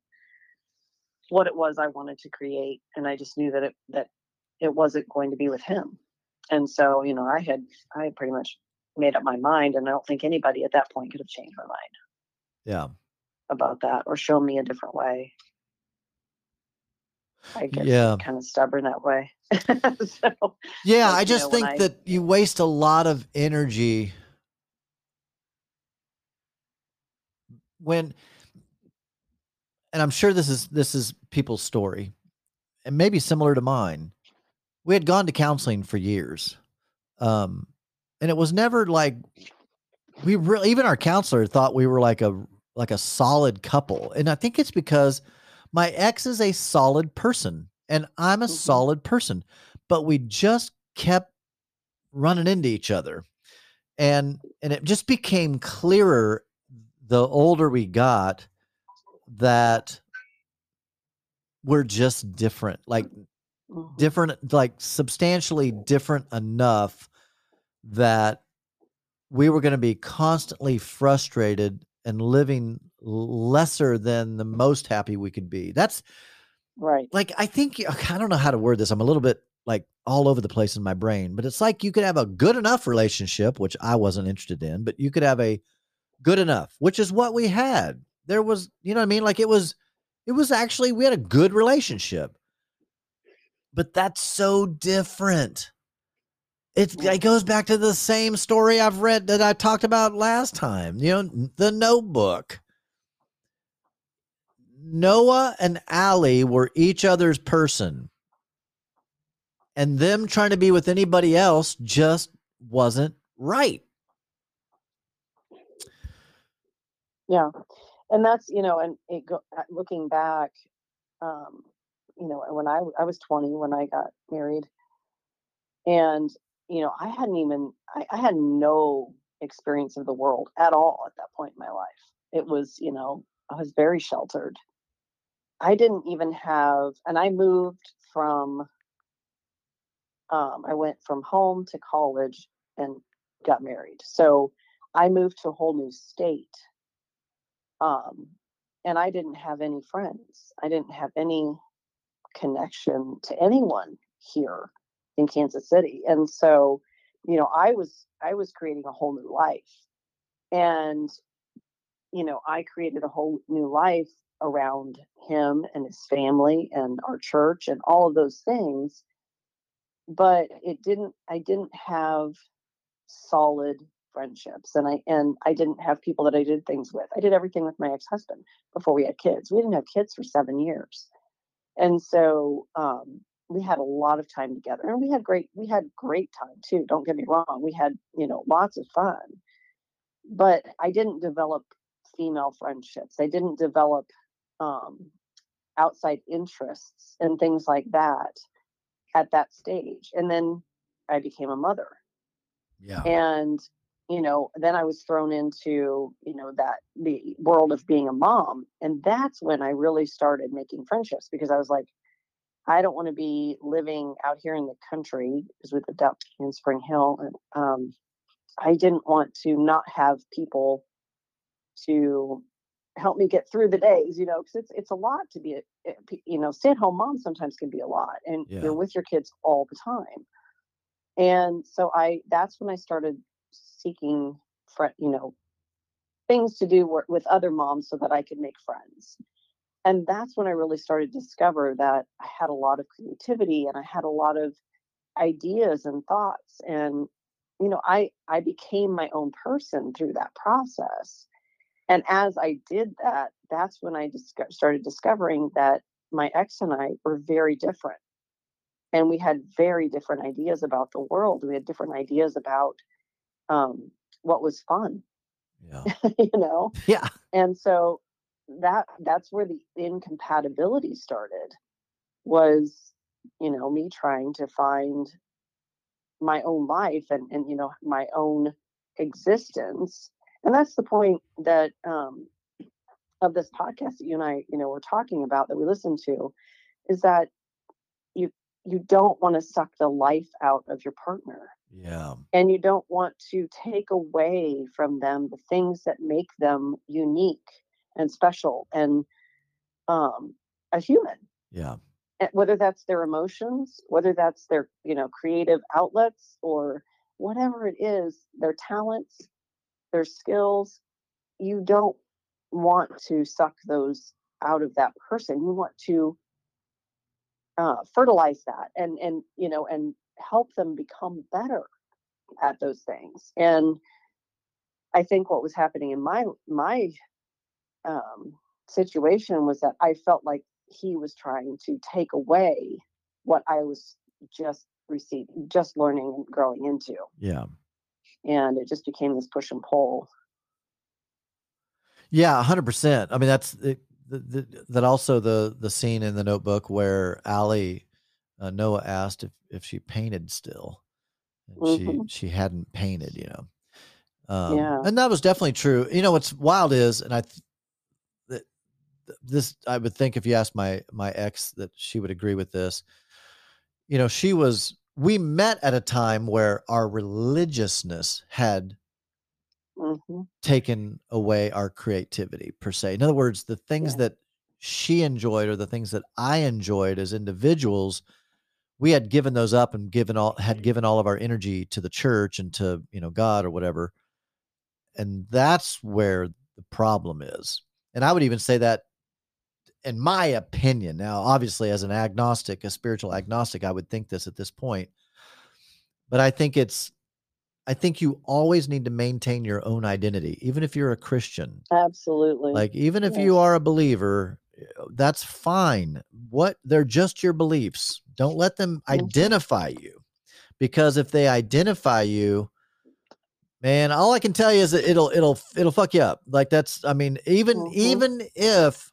Speaker 2: what it was I wanted to create, and I just knew that it that it wasn't going to be with him. And so, you know, I had I had pretty much made up my mind, and I don't think anybody at that point could have changed my mind
Speaker 1: yeah.
Speaker 2: about that or shown me a different way. I guess
Speaker 1: Yeah.
Speaker 2: kind of stubborn that way. *laughs* so,
Speaker 1: yeah, I just
Speaker 2: know,
Speaker 1: think
Speaker 2: I-
Speaker 1: that you waste a lot of energy when and I'm sure this is this is people's story and maybe similar to mine. We had gone to counseling for years. Um and it was never like we really even our counselor thought we were like a like a solid couple. And I think it's because my ex is a solid person and I'm a
Speaker 2: Mhm.
Speaker 1: solid person, but we just kept running into each other. And and it just became clearer the older we got that we're just different. Like
Speaker 2: Mhm.
Speaker 1: different like substantially different enough that we were going to be constantly frustrated and living lesser than the most happy we could be. That's
Speaker 2: right.
Speaker 1: like I think I don't know how to word this. I'm a little bit like all over the place in my brain, but it's like you could have a good enough relationship, which I wasn't interested in, but you could have a good enough, which is what we had. There was, you know what I mean? Like it was it was actually we had a good relationship. But that's so different. It's it goes back to the same story I've read that I talked about last time. You know, the notebook. Noah and Allie were each other's person. And them trying to be with anybody else just wasn't right.
Speaker 2: Yeah, and that's you know, and it go uh, looking back, um, you know, when I I was 20 when I got married, and you know, I hadn't even I, I had no experience of the world at all at that point in my life. It was you know, I was very sheltered. I didn't even have, and I moved from. Um, I went from home to college and got married. So I moved to a whole new state um, and I didn't have any friends. I didn't have any connection to anyone here in Kansas City, and so, you know, I was I was creating a whole new life, and you know, I created a whole new life around him and his family and our church and all of those things. But it didn't. I didn't have solid friendships and I and I didn't have people that I did things with. I did everything with my ex-husband before we had kids. We didn't have kids for 7 years. And so um we had a lot of time together and we had great we had great time too. Don't get me wrong. We had, you know, lots of fun. But I didn't develop female friendships. I didn't develop um outside interests and things like that at that stage. And then I became a mother
Speaker 1: Yeah.
Speaker 2: and you know then i was thrown into you know that the world of being a mom and that's when i really started making friendships because i was like i don't want to be living out here in the country because with adopt in spring hill and um, i didn't want to not have people to help me get through the days you know because it's it's a lot to be a eh, p- you know stay at home mom sometimes can be a lot and
Speaker 1: Yeah.
Speaker 2: you're with your kids all the time. And so i that's when i started seeking fri you know things to do with other moms so that i could make friends. And that's when i really started to discover that i had a lot of creativity and i had a lot of ideas and thoughts and you know i i became my own person through that process and as i did that that's when i disco- started discovering that my ex and i were very different and we had very different ideas about the world we had different ideas about um, what was fun
Speaker 1: Yeah. *laughs*
Speaker 2: you know
Speaker 1: Yeah.
Speaker 2: and so that that's where the incompatibility started was you know me trying to find my own life and and you know my own existence and that's the point that um of this podcast that you and I you know were talking about that we listened to is that you you don't want to suck the life out of your partner
Speaker 1: Yeah.
Speaker 2: and you don't want to take away from them the things that make them unique and special and um, a human
Speaker 1: Yeah.
Speaker 2: And whether that's their emotions whether that's their you know creative outlets or whatever it is their talents their skills you don't want to suck those out of that person you want to uh, fertilize that and and you know and help them become better at those things and i think what was happening in my my um, situation was that i felt like he was trying to take away what i was just receiving just learning and growing into
Speaker 1: Yeah.
Speaker 2: And it just became this push and pull
Speaker 1: Yeah, 100%. I mean, that's it, the, the, that also the the scene in the notebook where Allie uh, Noah asked if if she painted still. And
Speaker 2: Mhm.
Speaker 1: she she hadn't painted, you know. Um,
Speaker 2: Yeah.
Speaker 1: and that was definitely true. You know what's wild is and I th- that th- this I would think if you asked my my ex that she would agree with this. You know, she was we met at a time where our religiousness had
Speaker 2: hmm
Speaker 1: taken away our creativity per se. In other words, the things
Speaker 2: Yeah.
Speaker 1: that she enjoyed or the things that I enjoyed as individuals, we had given those up and given all had given all of our energy to the church and to, you know, God or whatever. And that's where the problem is. And I would even say that in my opinion. Now, obviously as an agnostic, a spiritual agnostic, I would think this at this point. But I think it's I think you always need to maintain your own identity, even if you're a Christian.
Speaker 2: absolutely
Speaker 1: Like, even if
Speaker 2: Yeah.
Speaker 1: you are a believer, that's fine. What they're just your beliefs. Don't let them
Speaker 2: Mhm.
Speaker 1: identify you because if they identify you, man, all I can tell you is that it'll it'll it'll fuck you up. Like that's I mean, even
Speaker 2: Mhm.
Speaker 1: even if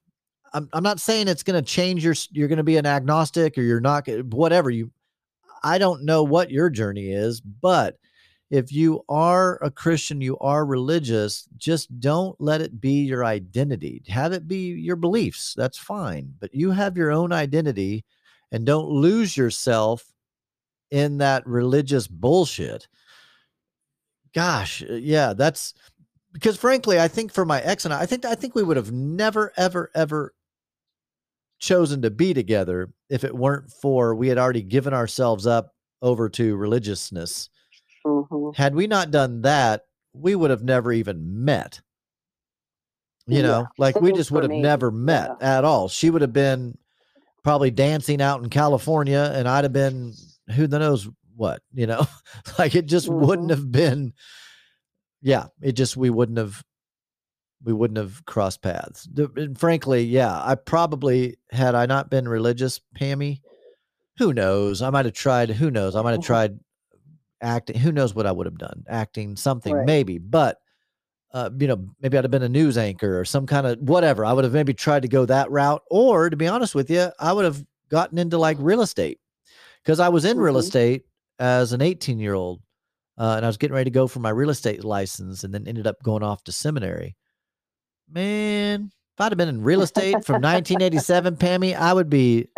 Speaker 1: I'm I'm not saying it's going to change your you're going to be an agnostic or you're not whatever you I don't know what your journey is, but if you are a Christian, you are religious, just don't let it be your identity. Have it be your beliefs. That's fine. But you have your own identity and don't lose yourself in that religious bullshit. Gosh, uh, yeah, that's because frankly, I think for my ex and I, I think I think we would have never, ever, ever chosen to be together if it weren't for we had already given ourselves up over to religiousness
Speaker 2: hmm
Speaker 1: had we not done that, we would have never even met. You
Speaker 2: Yeah,
Speaker 1: know, like we just would have
Speaker 2: me,
Speaker 1: never met at all. She would have been probably dancing out in California, and I'd have been who the knows what, you know, *laughs* like it just wouldn't
Speaker 2: Mhm.
Speaker 1: have been. Yeah, it just we wouldn't have we wouldn't have crossed paths. And frankly, yeah, I probably had I not been religious, Pammy. Who knows? I might have tried. Who knows? I might have
Speaker 2: Mhm.
Speaker 1: tried acting. Who knows what I would have done? Acting, something,
Speaker 2: Right.
Speaker 1: maybe. But uh, you know, maybe I'd have been a news anchor or some kind of whatever. I would have maybe tried to go that route. Or to be honest with you, I would have gotten into like real estate because I was in real
Speaker 2: Mhm.
Speaker 1: estate as an 18 year old. Uh, and I was getting ready to go for my real estate license and then ended up going off to seminary. Man, if I'd have been in real estate from 1987, *laughs* Pammy, I would be,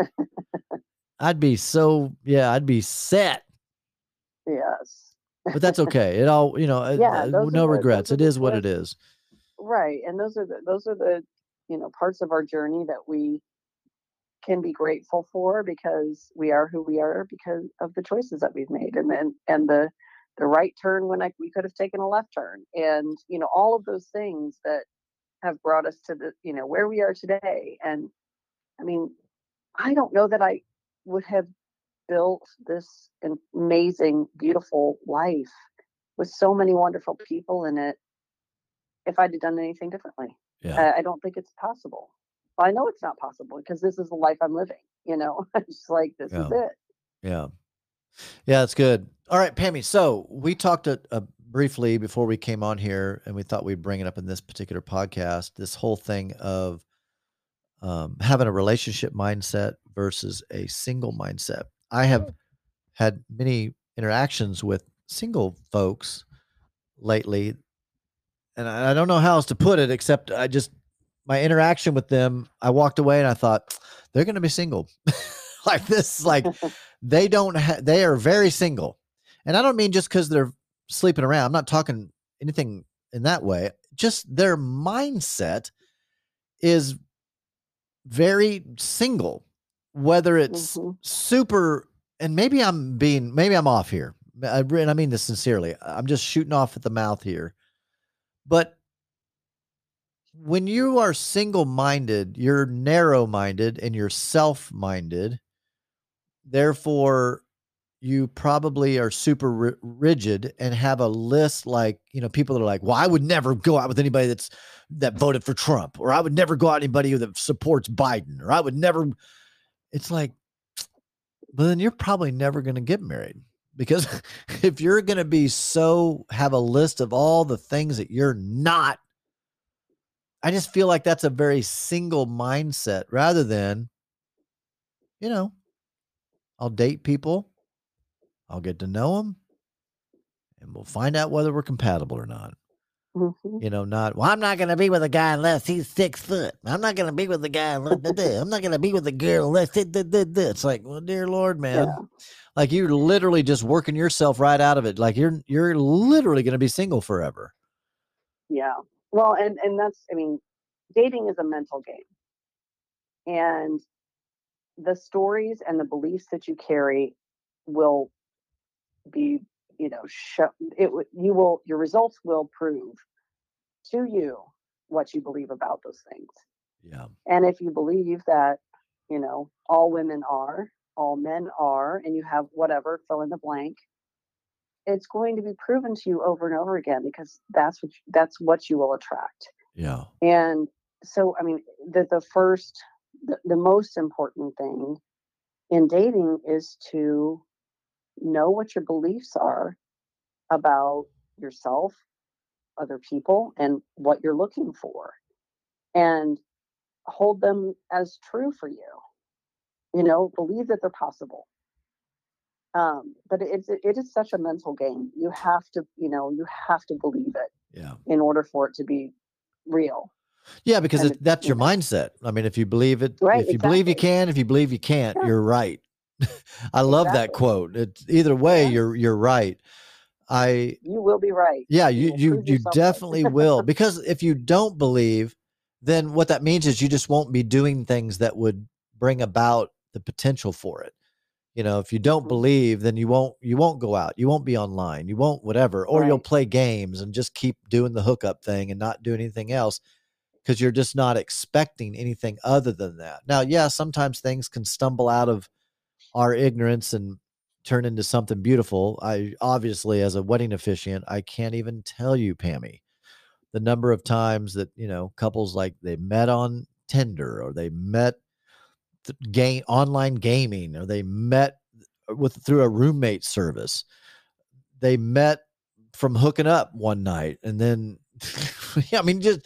Speaker 1: I'd be so, yeah, I'd be set.
Speaker 2: yes
Speaker 1: But that's okay. It all, you know, uh,
Speaker 2: Yeah,
Speaker 1: uh, no regrets. It is what it is.
Speaker 2: right and those are the those are the you know parts of our journey that we can be grateful for because we are who we are because of the choices that we've made and then and the the right turn when I, we could have taken a left turn and you know all of those things that have brought us to the you know where we are today and i mean i don't know that i would have built this amazing beautiful life with so many wonderful people in it if i'd have done anything differently
Speaker 1: Yeah.
Speaker 2: I, I don't think it's possible i know it's not possible because this is the life i'm living you know *laughs* it's like this is it
Speaker 1: Yeah. Yeah, that's good. All right, Pammy. So we talked a, a briefly before we came on here, and we thought we'd bring it up in this particular podcast. This whole thing of um, having a relationship mindset versus a single mindset. I have had many interactions with single folks lately, and I, I don't know how else to put it except I just my interaction with them. I walked away and I thought they're going to be single, *laughs* like this, like *laughs* they don't ha- they are very single and i don't mean just because they're sleeping around i'm not talking anything in that way just their mindset is very single whether it's
Speaker 2: Mhm.
Speaker 1: super and maybe i'm being maybe i'm off here I, and i mean this sincerely i'm just shooting off at the mouth here but when you are single minded you're narrow minded and you're self minded therefore you probably are super ri- rigid and have a list like you know people that are like well i would never go out with anybody that's that voted for trump or i would never go out anybody that supports biden or i would never it's like but then you're probably never going to get married because *laughs* if you're going to be so have a list of all the things that you're not i just feel like that's a very single mindset rather than you know i'll date people I'll get to know them and we'll find out whether we're compatible or not.
Speaker 2: Mhm.
Speaker 1: You know, not, well, I'm not going to be with a guy unless he's six foot. I'm not going to be with a guy unless. I'm not going to be with a girl unless it, it's like, well, dear Lord, *laughs* man.
Speaker 2: Yeah.
Speaker 1: Like you're literally just working yourself right out of it. Like you're, you're literally going to be single forever.
Speaker 2: Yeah. Well, and and that's I mean, dating is a mental game. And the stories and the beliefs that you carry will be, you know, show it you will your results will prove to you what you believe about those things.
Speaker 1: Yeah.
Speaker 2: And if you believe that, you know, all women are, all men are, and you have whatever, fill in the blank, it's going to be proven to you over and over again because that's what you, that's what you will attract.
Speaker 1: Yeah.
Speaker 2: And so, I mean, the the first, the, the most important thing in dating is to know what your beliefs are about yourself, other people, and what you're looking for, and hold them as true for you. You know, believe that they're possible. Um, but it's it is such a mental game. You have to, you know, you have to believe it
Speaker 1: Yeah.
Speaker 2: in order for it to be real.
Speaker 1: Yeah. Because it, that's your mindset. I mean, if you believe it,
Speaker 2: Right,
Speaker 1: if you believe you can, if you believe you can't,
Speaker 2: Yeah.
Speaker 1: you're right. *laughs* I love that quote. It's either way,
Speaker 2: Yeah.
Speaker 1: you're, you're right. I,
Speaker 2: You will be right.
Speaker 1: Yeah,
Speaker 2: You
Speaker 1: you you you definitely will because if you don't believe, then what that means is you just won't be doing things that would bring about the potential for it. You know, if you don't
Speaker 2: Mhm.
Speaker 1: believe, then you won't you won't go out, you won't be online, you won't whatever, or you'll play games and just keep doing the hookup thing and not do anything else because you're just not expecting anything other than that. Now, yeah, sometimes things can stumble out of our ignorance and turn into something beautiful. I obviously, as a wedding officiant, I can't even tell you, Pammy, the number of times that you know couples like they met on Tinder or they met th- game online gaming or they met with through a roommate service. They met from hooking up one night and then *laughs* I mean just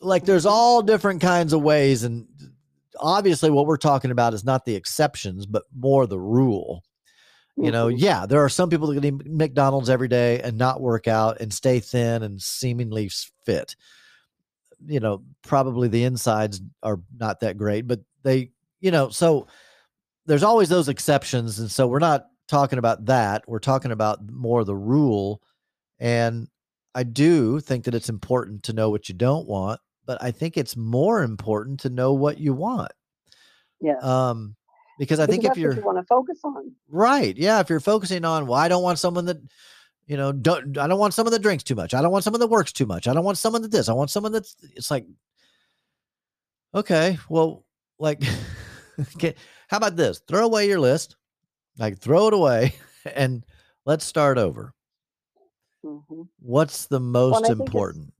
Speaker 1: like there's all different kinds of ways and obviously what we're talking about is not the exceptions but more the rule. You know
Speaker 2: Mhm.
Speaker 1: yeah there are some people that can eat mcdonald's every day and not work out and stay thin and seemingly fit. You know probably the insides are not that great but they you know so there's always those exceptions and so we're not talking about that. We're talking about more the rule and i do think that it's important to know what you don't want but i think it's more important to know what you want
Speaker 2: Yeah.
Speaker 1: um because i
Speaker 2: Because
Speaker 1: think if you're
Speaker 2: you want to focus on.
Speaker 1: Right. Yeah. If you're focusing on, well, I don't want someone that, you know, don't, I don't want someone that drinks too much. I don't want someone that works too much. I don't want someone that this. I want someone that's, it's like, okay, well, like, *laughs* okay, how about this? Throw away your list, like, throw it away *laughs* and let's start over.
Speaker 2: hmm
Speaker 1: What's the most
Speaker 2: it's-
Speaker 1: important?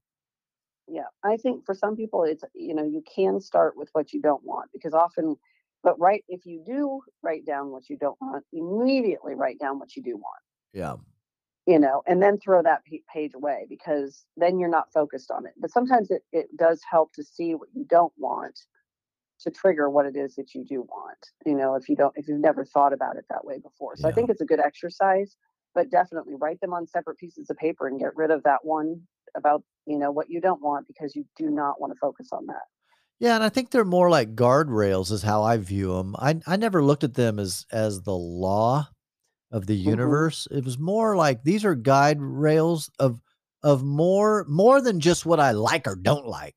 Speaker 2: Yeah, I think for some people, it's you know you can start with what you don't want because often, but right if you do write down what you don't want, immediately write down what you do want.
Speaker 1: Yeah.
Speaker 2: you know, and then throw that page away because then you're not focused on it. But sometimes it, it does help to see what you don't want to trigger what it is that you do want, you know, if you don't, if you've never thought about it that way before. So I think it's a good exercise, but definitely write them on separate pieces of paper and get rid of that one about, you know, what you don't want because you do not want to focus on that.
Speaker 1: Yeah, and I think they're more like guardrails, is how I view them. I I never looked at them as as the law of the
Speaker 2: Mhm.
Speaker 1: universe. It was more like these are guide rails of of more more than just what I like or don't like.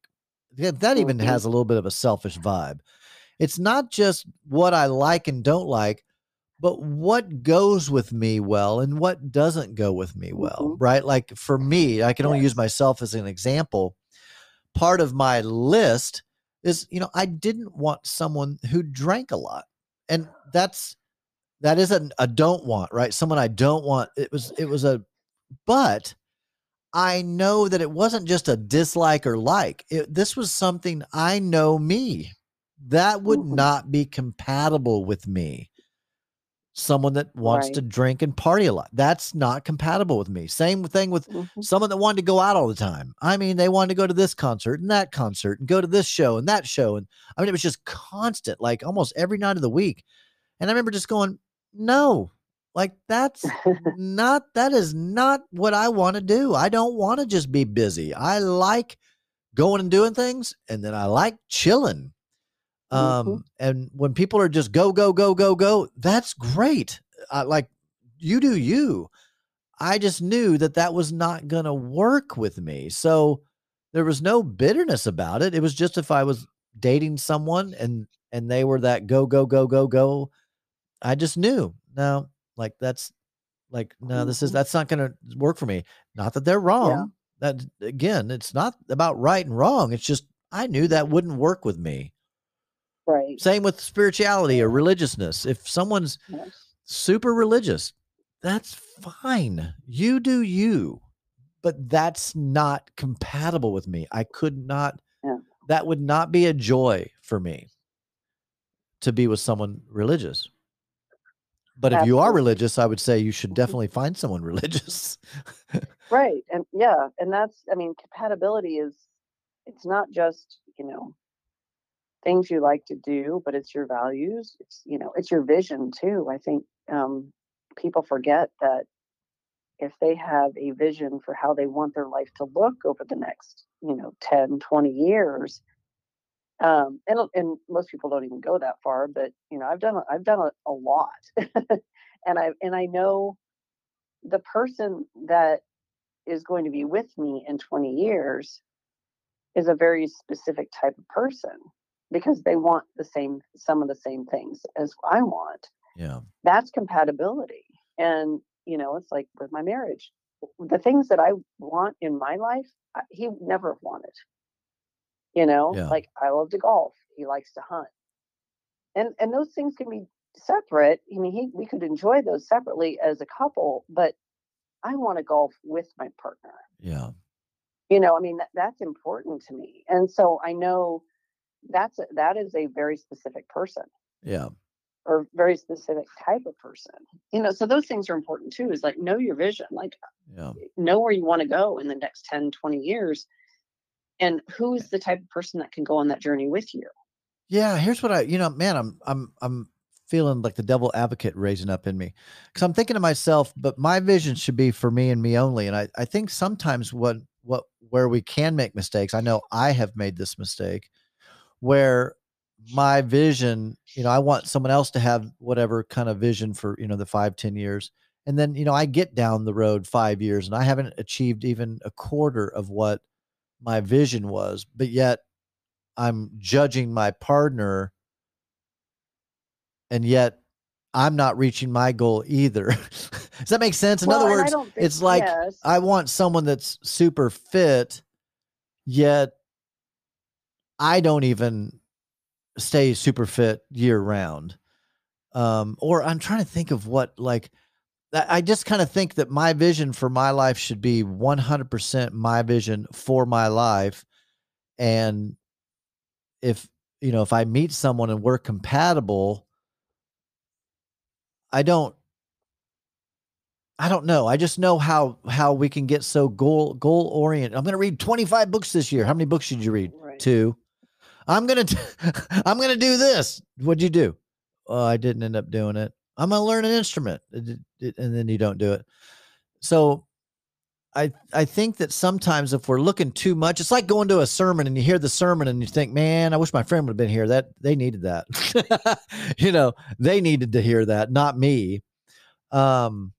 Speaker 1: That even
Speaker 2: Mhm.
Speaker 1: has a little bit of a selfish vibe. It's not just what I like and don't like, but what goes with me well and what doesn't go with me well,
Speaker 2: Mhm.
Speaker 1: right? Like for me, I can only use myself as an example. Part of my list is, you know, I didn't want someone who drank a lot. And that's that isn't a don't want, right? Someone I don't want. It was it was a but I know that it wasn't just a dislike or like. It, this was something I know me. That would
Speaker 2: Mhm.
Speaker 1: not be compatible with me. Someone that wants
Speaker 2: Right.
Speaker 1: to drink and party a lot. That's not compatible with me. Same thing with
Speaker 2: Mhm.
Speaker 1: someone that wanted to go out all the time. I mean, they wanted to go to this concert and that concert and go to this show and that show. And I mean, it was just constant, like almost every night of the week. And I remember just going, no, like that's *laughs* not, that is not what I want to do. I don't want to just be busy. I like going and doing things and then I like chilling. Um,
Speaker 2: Mhm.
Speaker 1: and when people are just go, go, go, go, go, that's great. I like you do you. I just knew that that was not going to work with me. So there was no bitterness about it. It was just if I was dating someone and and they were that go go go go go, I just knew. No, like that's like no, this is
Speaker 2: Mhm.
Speaker 1: that's not going to work for me. Not that they're wrong. That again, it's not about right and wrong. It's just I knew that wouldn't work with me.
Speaker 2: Right.
Speaker 1: Same with spirituality or religiousness. If someone's
Speaker 2: Yes.
Speaker 1: super religious, that's fine. You do you. But that's not compatible with me. I could not,
Speaker 2: Yeah.
Speaker 1: that would not be a joy for me to be with someone religious. But if you are religious, I would say you should
Speaker 2: Mhm.
Speaker 1: definitely find someone religious.
Speaker 2: Right. And yeah, and that's I mean, compatibility is it's not just, you know, things you like to do, but it's your values. It's, you know, it's your vision too. I think um people forget that if they have a vision for how they want their life to look over the next, you know, 10, 20 years, um and and most people don't even go that far, but you know, I've done I've done a, a lot. *laughs* and I and I know the person that is going to be with me in 20 years is a very specific type of person because they want the same some of the same things as I want.
Speaker 1: yeah.
Speaker 2: That's compatibility. And you know, it's like with my marriage. The things that I want in my life, I- he never wanted. You know,
Speaker 1: Yeah.
Speaker 2: like I love to golf, he likes to hunt. And and those things can be separate. I mean, he we could enjoy those separately as a couple, but I want to golf with my partner
Speaker 1: Yeah.
Speaker 2: you know i mean that, that's important to me and so i know that's a, that is a very specific person
Speaker 1: Yeah.
Speaker 2: or very specific type of person you know so those things are important too is like know your vision like
Speaker 1: Yeah.
Speaker 2: Eh, know where you want to go in the next 10 20 years and who is the type of person that can go on that journey with you
Speaker 1: Yeah, here's what I, you know, man, I'm I'm I'm feeling like the devil advocate raising up in me. Cuz I'm thinking to myself, but my vision should be for me and me only. And I I think sometimes what what where we can make mistakes. I know I have made this mistake where my vision, you know, I want someone else to have whatever kind of vision for, you know, the five, ten years. And then, you know, I get down the road five years and I haven't achieved even a quarter of what my vision was, but yet I'm judging my partner and yet I'm not reaching my goal either. *laughs* Does that make sense? In
Speaker 2: Well,
Speaker 1: other words,
Speaker 2: think-
Speaker 1: it's like
Speaker 2: yes.
Speaker 1: I want someone that's super fit, yet I don't even stay super fit year round. Um, or I'm trying to think of what like I just kind of think that my vision for my life should be 100% my vision for my life. And if, you know, if I meet someone and we're compatible, I don't I don't know. I just know how how we can get so goal goal oriented. I'm going to read 25 books this year. How many books did you read?
Speaker 2: Right.
Speaker 1: Two. I'm going to *laughs* I'm to do this. What'd you do? Oh, I didn't end up doing it. I'm going to learn an instrument and then you don't do it. So I I think that sometimes if we're looking too much, it's like going to a sermon and you hear the sermon and you think, "Man, I wish my friend would have been here. That they needed that." *laughs* you know, they needed to hear that, not me. Um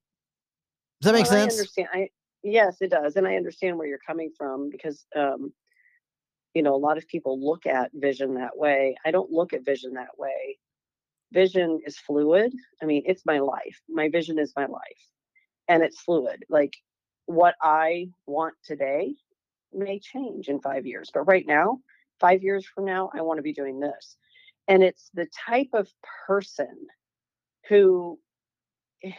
Speaker 1: Does that make
Speaker 2: Well, I
Speaker 1: sense?
Speaker 2: understand. I yes, it does, and I understand where you're coming from because um, you know a lot of people look at vision that way. I don't look at vision that way. Vision is fluid. I mean, it's my life. My vision is my life, and it's fluid. Like what I want today may change in five years, but right now, five years from now, I want to be doing this, and it's the type of person who eh,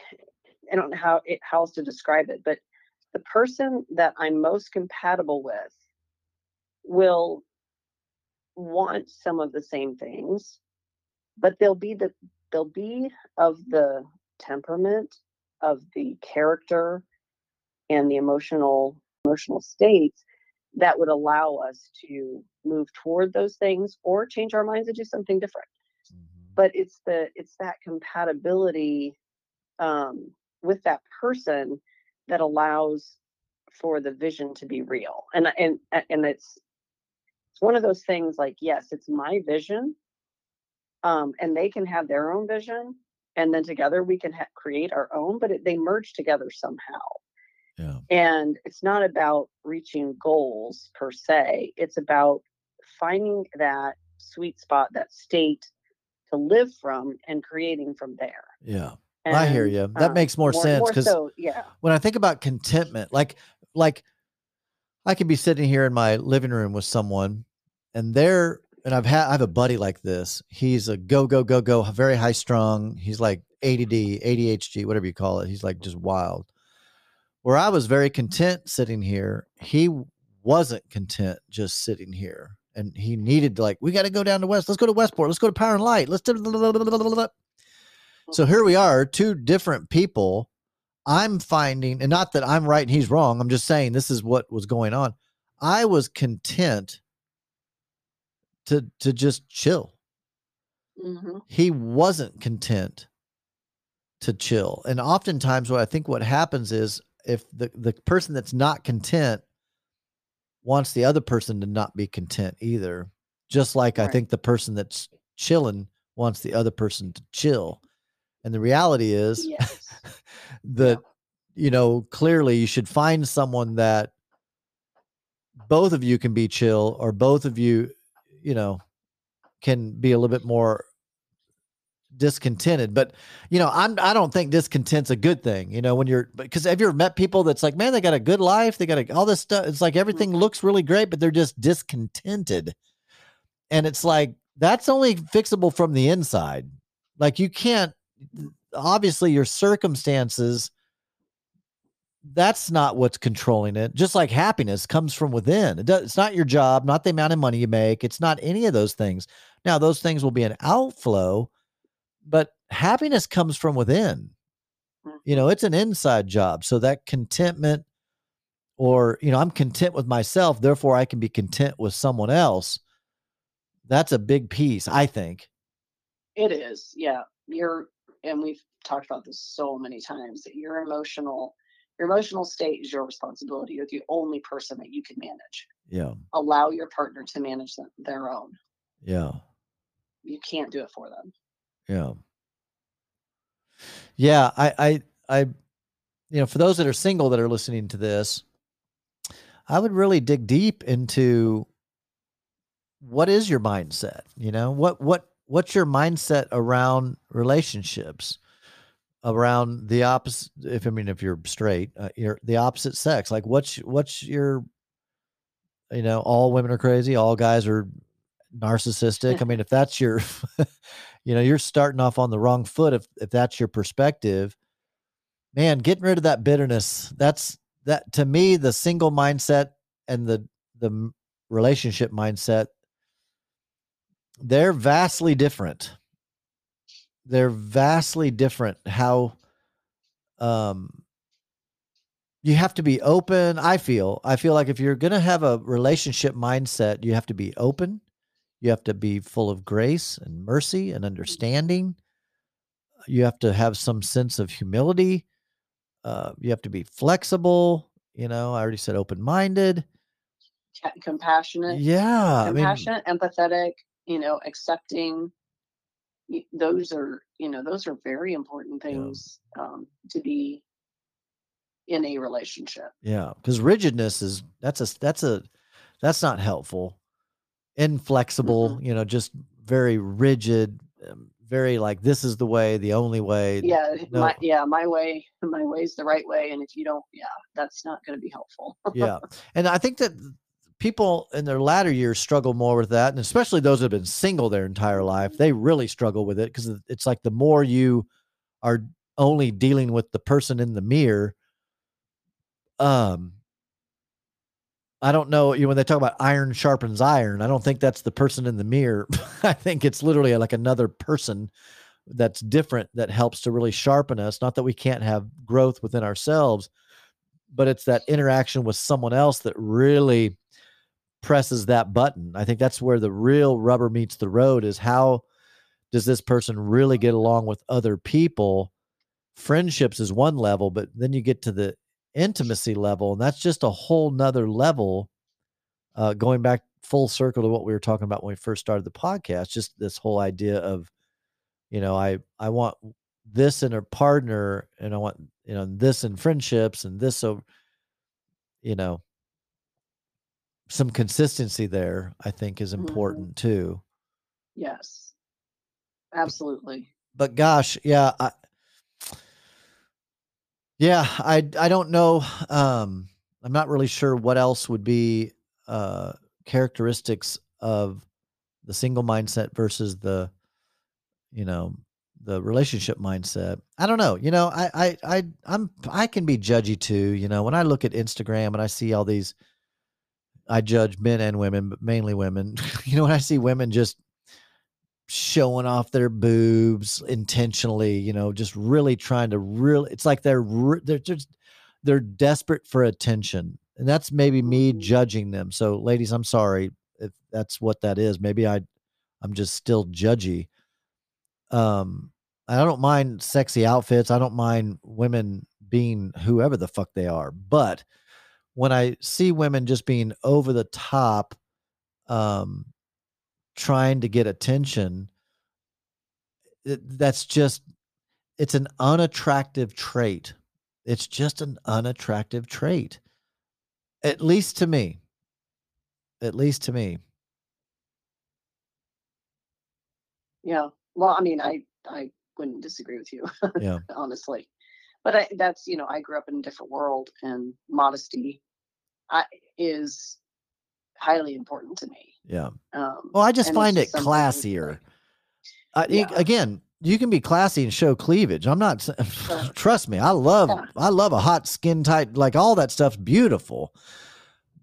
Speaker 2: I don't know how it, how else to describe it, but the person that I'm most compatible with will want some of the same things, but they'll be the they'll be of the temperament, of the character, and the emotional emotional states that would allow us to move toward those things or change our minds and do something different. Mm-hmm. But it's the it's that compatibility um, with that person that allows for the vision to be real and and and it's it's one of those things like yes it's my vision um, and they can have their own vision and then together we can ha- create our own but it, they merge together somehow
Speaker 1: yeah.
Speaker 2: and it's not about reaching goals per se it's about finding that sweet spot that state to live from and creating from there
Speaker 1: yeah and, I hear you. That um, makes more, more sense because
Speaker 2: so, yeah.
Speaker 1: when I think about contentment, like like I could be sitting here in my living room with someone, and they're and I've had I have a buddy like this. He's a go go go go, very high strung. He's like ADD, ADHD, whatever you call it. He's like just wild. Where I was very content sitting here, he wasn't content just sitting here, and he needed to like we got to go down to West. Let's go to Westport. Let's go to Power and Light. Let's do. So here we are, two different people. I'm finding, and not that I'm right and he's wrong. I'm just saying this is what was going on. I was content to to just chill. Mm-hmm. He wasn't content to chill, and oftentimes, what I think what happens is if the the person that's not content wants the other person to not be content either. Just like right. I think the person that's chilling wants the other person to chill. And the reality is yes. That, you know, clearly you should find someone that both of you can be chill or both of you, you know, can be a little bit more discontented. But you know, I'm I don't think discontent's a good thing. You know, when you're because have you ever met people that's like, man, they got a good life, they got a, all this stuff. It's like everything mm-hmm. looks really great, but they're just discontented. And it's like that's only fixable from the inside. Like you can't obviously your circumstances that's not what's controlling it just like happiness comes from within. It does, it's not your job not the amount of money you make it's not any of those things. Now those things will be an outflow but happiness comes from within. You mm-hmm. know it's an inside job so that contentment or you know i'm content with myself therefore i can be content with someone else. That's a big piece i think.
Speaker 2: It is yeah. You're and we've talked about this so many times that your emotional your emotional state is your responsibility. You're the only person that you can manage.
Speaker 1: Yeah.
Speaker 2: Allow your partner to manage them, their own.
Speaker 1: Yeah.
Speaker 2: You can't do it for them.
Speaker 1: Yeah. Yeah i i i you know for those that are single that are listening to this i would really dig deep into what is your mindset you know? What what what's your mindset around relationships? Around the opposite if i mean if you're straight uh, you're the opposite sex like what's what's your you know all women are crazy all guys are narcissistic *laughs* i mean if that's your *laughs* you know you're starting off on the wrong foot if if that's your perspective. Man getting rid of that bitterness that's that to me the single mindset and the the relationship mindset they're vastly different. They're vastly different. How um you have to be open. I feel. I feel like if you're going to have a relationship mindset, you have to be open. You have to be full of grace and mercy and understanding. You have to have some sense of humility. Uh, you have to be flexible. You know, I already said open minded,
Speaker 2: compassionate.
Speaker 1: Yeah.
Speaker 2: Compassionate, I mean, empathetic, you know accepting those are you know those are very important things yeah. um, to be in a relationship
Speaker 1: yeah because rigidness is that's a that's a that's not helpful inflexible mm-hmm. you know just very rigid um, very like this is the way the only way
Speaker 2: yeah no. my yeah my way my way is the right way and if you don't yeah that's not going to be helpful
Speaker 1: yeah *laughs* and i think that people in their latter years struggle more with that and especially those that have been single their entire life they really struggle with it because it's like the more you are only dealing with the person in the mirror um I don't know. You know, when they talk about iron sharpens iron, I don't think that's the person in the mirror. *laughs* I think it's literally like another person that's different that helps to really sharpen us. Not that we can't have growth within ourselves, but it's that interaction with someone else that really presses that button. I think that's where the real rubber meets the road is how does this person really get along with other people? Friendships is one level, but then you get to the intimacy level, and that's just a whole nother level. Uh, going back full circle to what we were talking about when we first started the podcast, just this whole idea of, you know, I I want this in a partner, and I want you know this in friendships, and this so, you know, some consistency there. I think is
Speaker 2: Mm-hmm.
Speaker 1: important too.
Speaker 2: Yes. Absolutely.
Speaker 1: But gosh, yeah, I, yeah, I I don't know. Um, I'm not really sure what else would be uh, characteristics of the single mindset versus the, you know, the relationship mindset. I don't know. You know, I I I I'm I can be judgy too. You know, when I look at Instagram and I see all these, I judge men and women, but mainly women. *laughs* you know, when I see women just showing off their boobs intentionally, you know, just really trying to really it's like they're they're just they're desperate for attention. And that's maybe me judging them. So ladies, I'm sorry if that's what that is. Maybe I I'm just still judgy. Um I don't mind sexy outfits. I don't mind women being whoever the fuck they are. But when I see women just being over the top um trying to get attention it, that's just it's an unattractive trait. It's just an unattractive trait. At least to me. At least to me.
Speaker 2: Yeah. Well, I mean, I I wouldn't disagree with you,
Speaker 1: yeah. *laughs*
Speaker 2: honestly. But I, that's you know, I grew up in a different world, and modesty I, is highly important to me.
Speaker 1: yeah
Speaker 2: Um,
Speaker 1: well i just find it
Speaker 2: just that's
Speaker 1: classier I,
Speaker 2: Yeah.
Speaker 1: again you can be classy and show cleavage i'm not *laughs* trust me i love
Speaker 2: Yeah.
Speaker 1: i love a hot skin tight like all that stuff's beautiful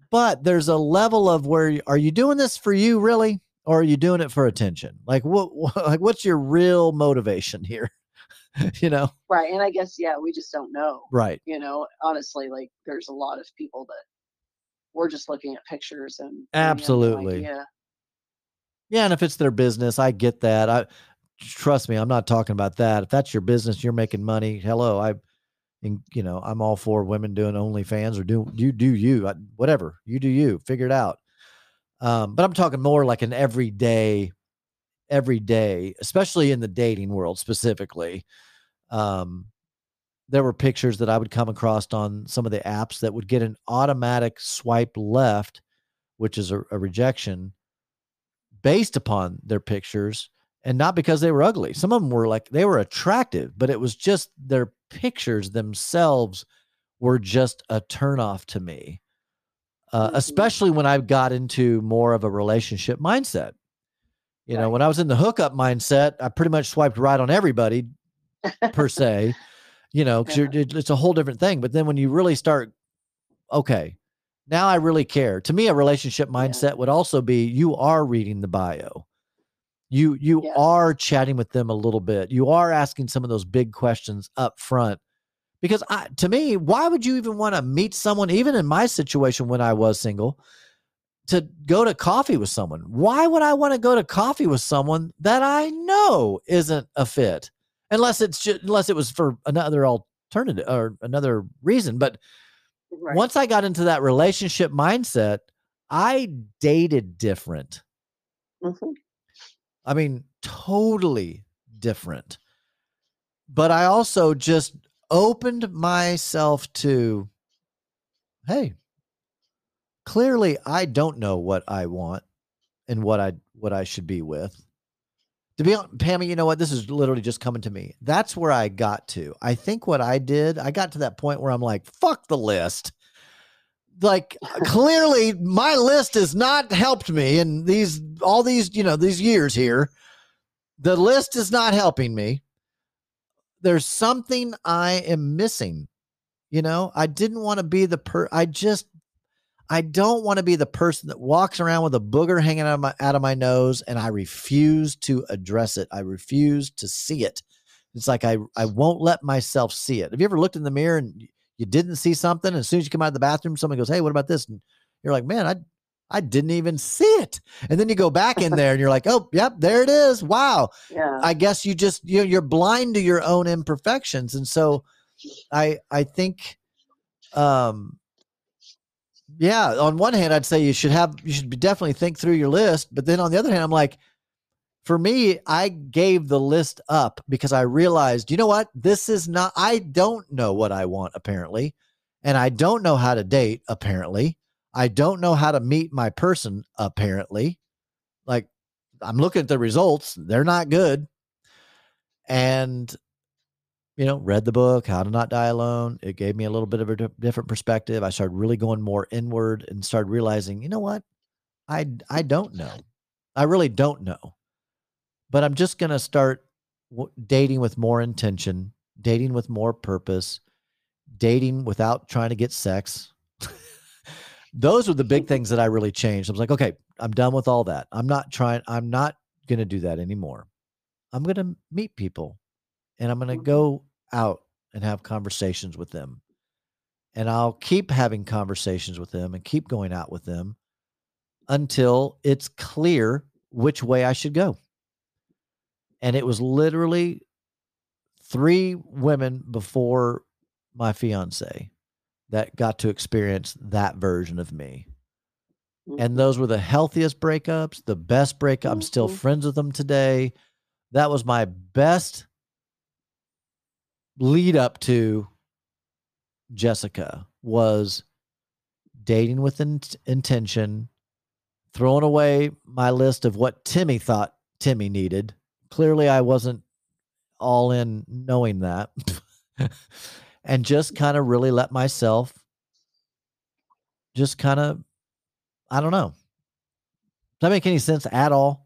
Speaker 1: but there's a level of where are you doing this for you really or are you doing it for attention like what, what *laughs* like what's your real motivation here *laughs* you know
Speaker 2: Right. And I guess, yeah, we just don't know.
Speaker 1: right
Speaker 2: You know, honestly, like there's a lot of people that we're just looking at pictures and no
Speaker 1: Absolutely.
Speaker 2: idea.
Speaker 1: yeah and if it's their business i get that i trust me i'm not talking about that if that's your business you're making money hello i and you know i'm all for women doing onlyfans or do you do you I, whatever you do you figure it out um but i'm talking more like an everyday everyday especially in the dating world specifically um there were pictures that i would come across on some of the apps that would get an automatic swipe left which is a, a rejection based upon their pictures and not because they were ugly. Some of them were like they were attractive, but it was just their pictures themselves were just a turnoff to me. Uh,
Speaker 2: Mhm.
Speaker 1: especially when I got into more of a relationship mindset. You know,
Speaker 2: Right.
Speaker 1: when I was in the hookup mindset, I pretty much swiped right on everybody per se. You know, because
Speaker 2: Yeah.
Speaker 1: it's a whole different thing. But then when you really start, okay, now I really care. To me, a relationship
Speaker 2: Yeah.
Speaker 1: mindset would also be you are reading the bio. You you
Speaker 2: Yes.
Speaker 1: are chatting with them a little bit. You are asking some of those big questions up front. Because I, to me, why would you even want to meet someone, even in my situation when I was single, to go to coffee with someone? Why would I want to go to coffee with someone that I know isn't a fit? Unless it's just, unless it was for another alternative or another reason. But
Speaker 2: Right.
Speaker 1: once I got into that relationship mindset, I dated different.
Speaker 2: Mhm.
Speaker 1: I mean, totally different. But I also just opened myself to hey, clearly I don't know what I want and what I what I should be with. To be honest, Pammy, you know what? This is literally just coming to me. That's where I got to. I think what I did, I got to that point where I'm like, fuck the list. Like *laughs* clearly my list has not helped me in these all these, you know, these years here. The list is not helping me. there's something I am missing. You know, I didn't want to be the per I just I don't want to be the person that walks around with a booger hanging out of my out of my nose and I refuse to address it. I refuse to see it. It's like I I won't let myself see it. Have you ever looked in the mirror and you didn't see something? And as soon as you come out of the bathroom, someone goes, Hey, what about this? And you're like, Man, I I didn't even see it. And then you go back in there and you're like, oh, yep, there it is. Wow. *laughs*
Speaker 2: Yeah.
Speaker 1: I guess you just you you're blind to your own imperfections. And so I I think um yeah, on one hand I'd say you should have you should definitely think through your list, but then on the other hand I'm like for me, I gave the list up because I realized, you know what? This is not I don't know what I want apparently, and I don't know how to date apparently. I don't know how to meet my person, apparently. Like, I'm looking at the results, they're not good. And, you know, read the book, How to Not Die Alone. It gave me a little bit of a different perspective. I started really going more inward and started realizing, you know what? I, I don't know. I really don't know. But I'm just going to start w- dating with more intention, dating with more purpose, dating without trying to get sex *laughs* those were the big things that I really changed. I was like, okay, I'm done with all that. I'm not trying, I'm not going to do that anymore. I'm going to meet people and I'm going to mm-hmm. go out and have conversations with them. And I'll keep having conversations with them and keep going out with them until it's clear which way I should go. And it was literally three women before my fiance that got to experience that version of me. Mm-hmm. And those were the healthiest breakups, the best breakup. Mm-hmm. I'm still mm-hmm. friends with them today. That was my best lead up to Jessica was dating with in- intention, throwing away my list of what Timmy thought Timmy needed. Clearly, I wasn't all in knowing that. *laughs* and just kind of really let myself just kind of I don't know. Does that make any sense at all?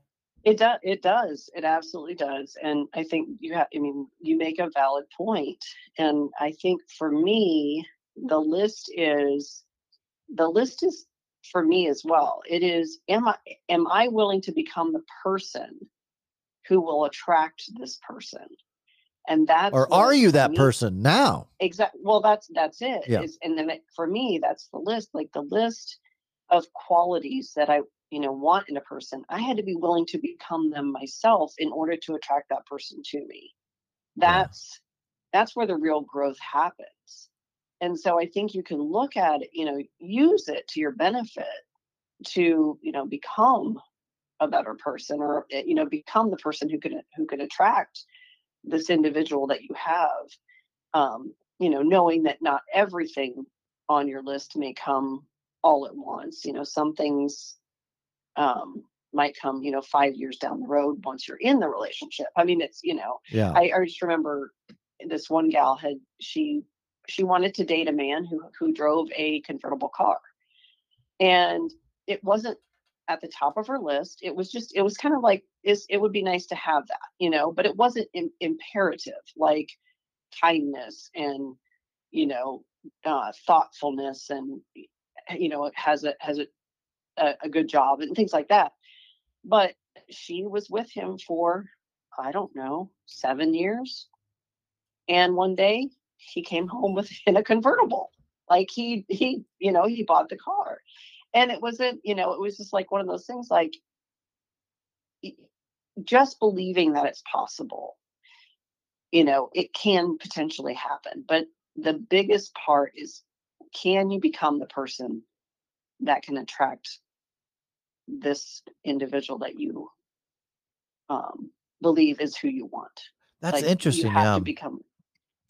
Speaker 2: It does. It does. It absolutely does. And I think you have. I mean, you make a valid point. And I think for me, the list is the list is for me as well. It is. Am I am I willing to become the person who will attract this person? and that's
Speaker 1: or are you that me, person now
Speaker 2: exactly well that's that's it
Speaker 1: yeah.
Speaker 2: Is, and then for me that's the list like the list of qualities that i you know want in a person i had to be willing to become them myself in order to attract that person to me. That's yeah. that's where the real growth happens. And so i think you can look at it you know use it to your benefit to you know become a better person or eh, you know become the person who can who can attract this individual that you have um, you know knowing that not everything on your list may come all at once. You know some things um, might come you know five years down the road once you're in the relationship. I mean it's you know
Speaker 1: yeah.
Speaker 2: I, I just remember this one gal had she she wanted to date a man who who drove a convertible car. And it wasn't at the top of her list. It was just, it was kind of like, is it would be nice to have that, you know, but it wasn't imperative like kindness and, you know, uh, thoughtfulness and, you know, it has a, has a, a, a good job and things like that. But she was with him for, I don't know, seven years. And one day he came home with *laughs* in a convertible. Like he, he, you know, he bought the car and it wasn't you know it was just like one of those things like just believing that it's possible you know it can potentially happen but the biggest part is can you become the person that can attract this individual that you um, believe is who you want
Speaker 1: that's like, interesting you have
Speaker 2: yeah. to become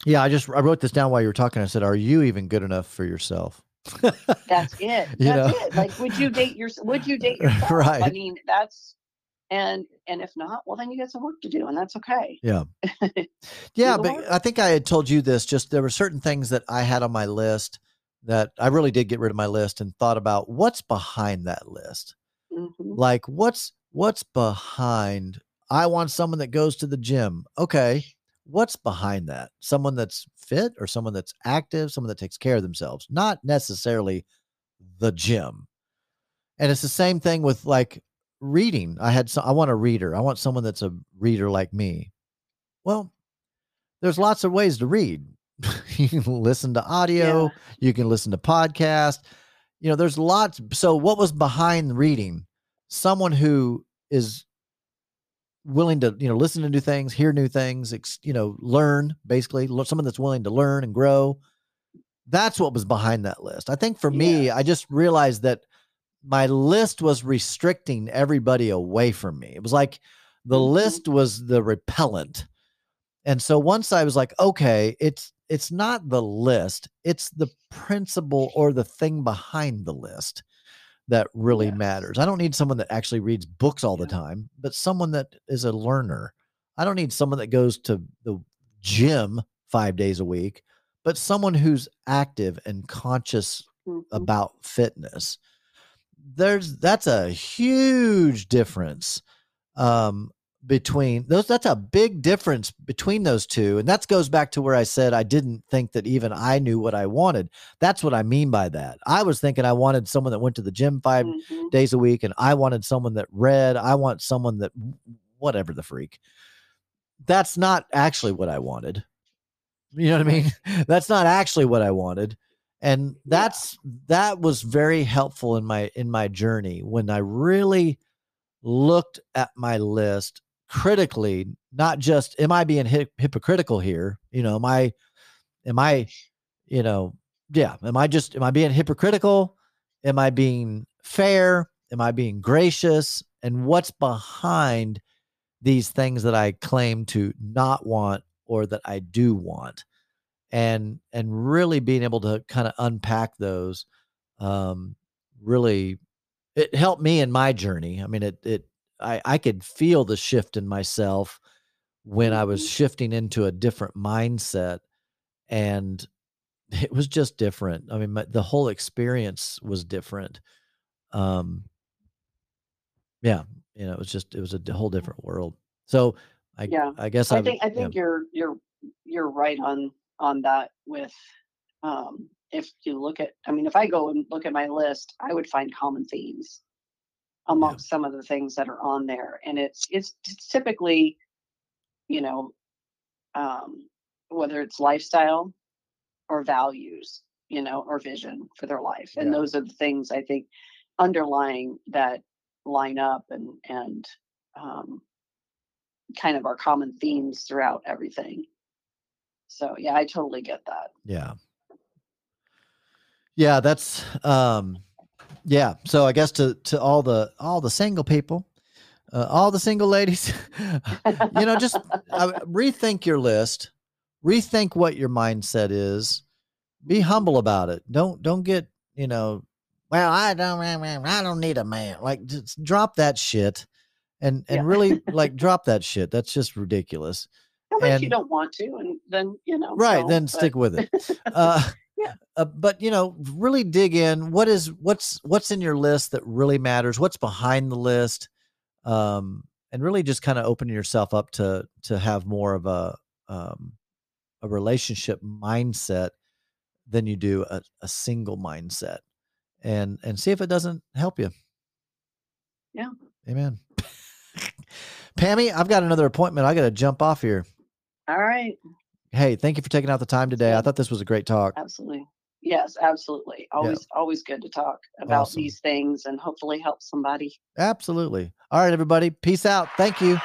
Speaker 1: yeah i just i wrote this down while you were talking i said are you even good enough for yourself
Speaker 2: that's it. *laughs* That's know? it. Like, would you date your? Would you date *laughs* yourself?
Speaker 1: Right.
Speaker 2: I mean, that's and and if not, well, then you got some work to do, and that's okay.
Speaker 1: Yeah. *laughs* yeah, but work. I think I had told you this. Just there were certain things that I had on my list that I really did get rid of my list and thought about what's behind that list. Mm-hmm. Like, what's what's behind? I want someone that goes to the gym. Okay. what's behind that? Someone that's fit or someone that's active, someone that takes care of themselves, not necessarily the gym. And it's the same thing with like reading. I had some, I want a reader. I want someone that's a reader like me. Well, there's lots of ways to read. *laughs* you can listen to audio, yeah. you can listen to podcast. You know, there's lots. So what was behind reading? Someone who is willing to, you know, listen to new things, hear new things, you know, learn basically, someone that's willing to learn and grow. That's what was behind that list. I think for me, I just realized that my list was restricting everybody away from me. It was like the mm-hmm. list was the repellent. And so once I was like, okay, it's it's not the list, it's the principle or the thing behind the list that really matters. I don't need someone that actually reads books all yeah. the time, but someone that is a learner. I don't need someone that goes to the gym 5 days a week, but someone who's active and conscious mm-hmm. about fitness there's that's a huge difference um, between those that's a big difference between those two and that goes back to where i said i didn't think that even i knew what i wanted. That's what i mean by that. I was thinking i wanted someone that went to the gym 5 mm-hmm. days a week and i wanted someone that read i want someone that whatever the freak. That's not actually what i wanted. You know what i mean? *laughs* That's not actually what i wanted and that's yeah. that was very helpful in my in my journey when i really looked at my list critically not just am i being hip- hypocritical here? You know am i am i you know yeah am i just am i being hypocritical? Am i being fair? Am i being gracious? And what's behind these things that i claim to not want or that i do want? And and really being able to kind of unpack those um really it helped me in my journey. I mean it it i i could feel the shift in myself when i was mm-hmm. shifting into a different mindset and *laughs* it was just different i mean my, the whole experience was different um yeah you know it was just it was a whole different world so i yeah i guess
Speaker 2: i, I think i think yeah. you're you're you're right on on that with um, if you look at i mean if i go and look at my list i would find common themes amongst yeah. some of the things that are on there and it's it's, typically you know um, whether it's lifestyle or values you know or vision for their life and yeah. those are the things i think underlying that line up and and um, kind of our common themes throughout everything so yeah, I totally get that.
Speaker 1: Yeah. Yeah, that's um yeah. So I guess to to all the all the single people, uh, all the single ladies, *laughs* you know, just uh, rethink your list, rethink what your mindset is. Be humble about it. Don't don't get, you know, well, I don't I don't need a man. Like just drop that shit and and yeah. really *laughs* like drop that shit. That's just ridiculous
Speaker 2: unless and, you don't want to and then you know
Speaker 1: right then but. stick with it *laughs* uh, yeah uh, but you know really dig in what is what's what's in your list that really matters what's behind the list um and really just kind of open yourself up to to have more of a um a relationship mindset than you do a, a single mindset and and see if it doesn't help you
Speaker 2: yeah
Speaker 1: amen *laughs* Pammy, I've got another appointment. I got to jump off here.
Speaker 2: All right.
Speaker 1: Hey, thank you for taking out the time today. I thought this was a great talk.
Speaker 2: Absolutely. Yes, absolutely. Always yeah. always good to talk about awesome. these things and hopefully help somebody.
Speaker 1: Absolutely. All right, everybody. Peace out. Thank you.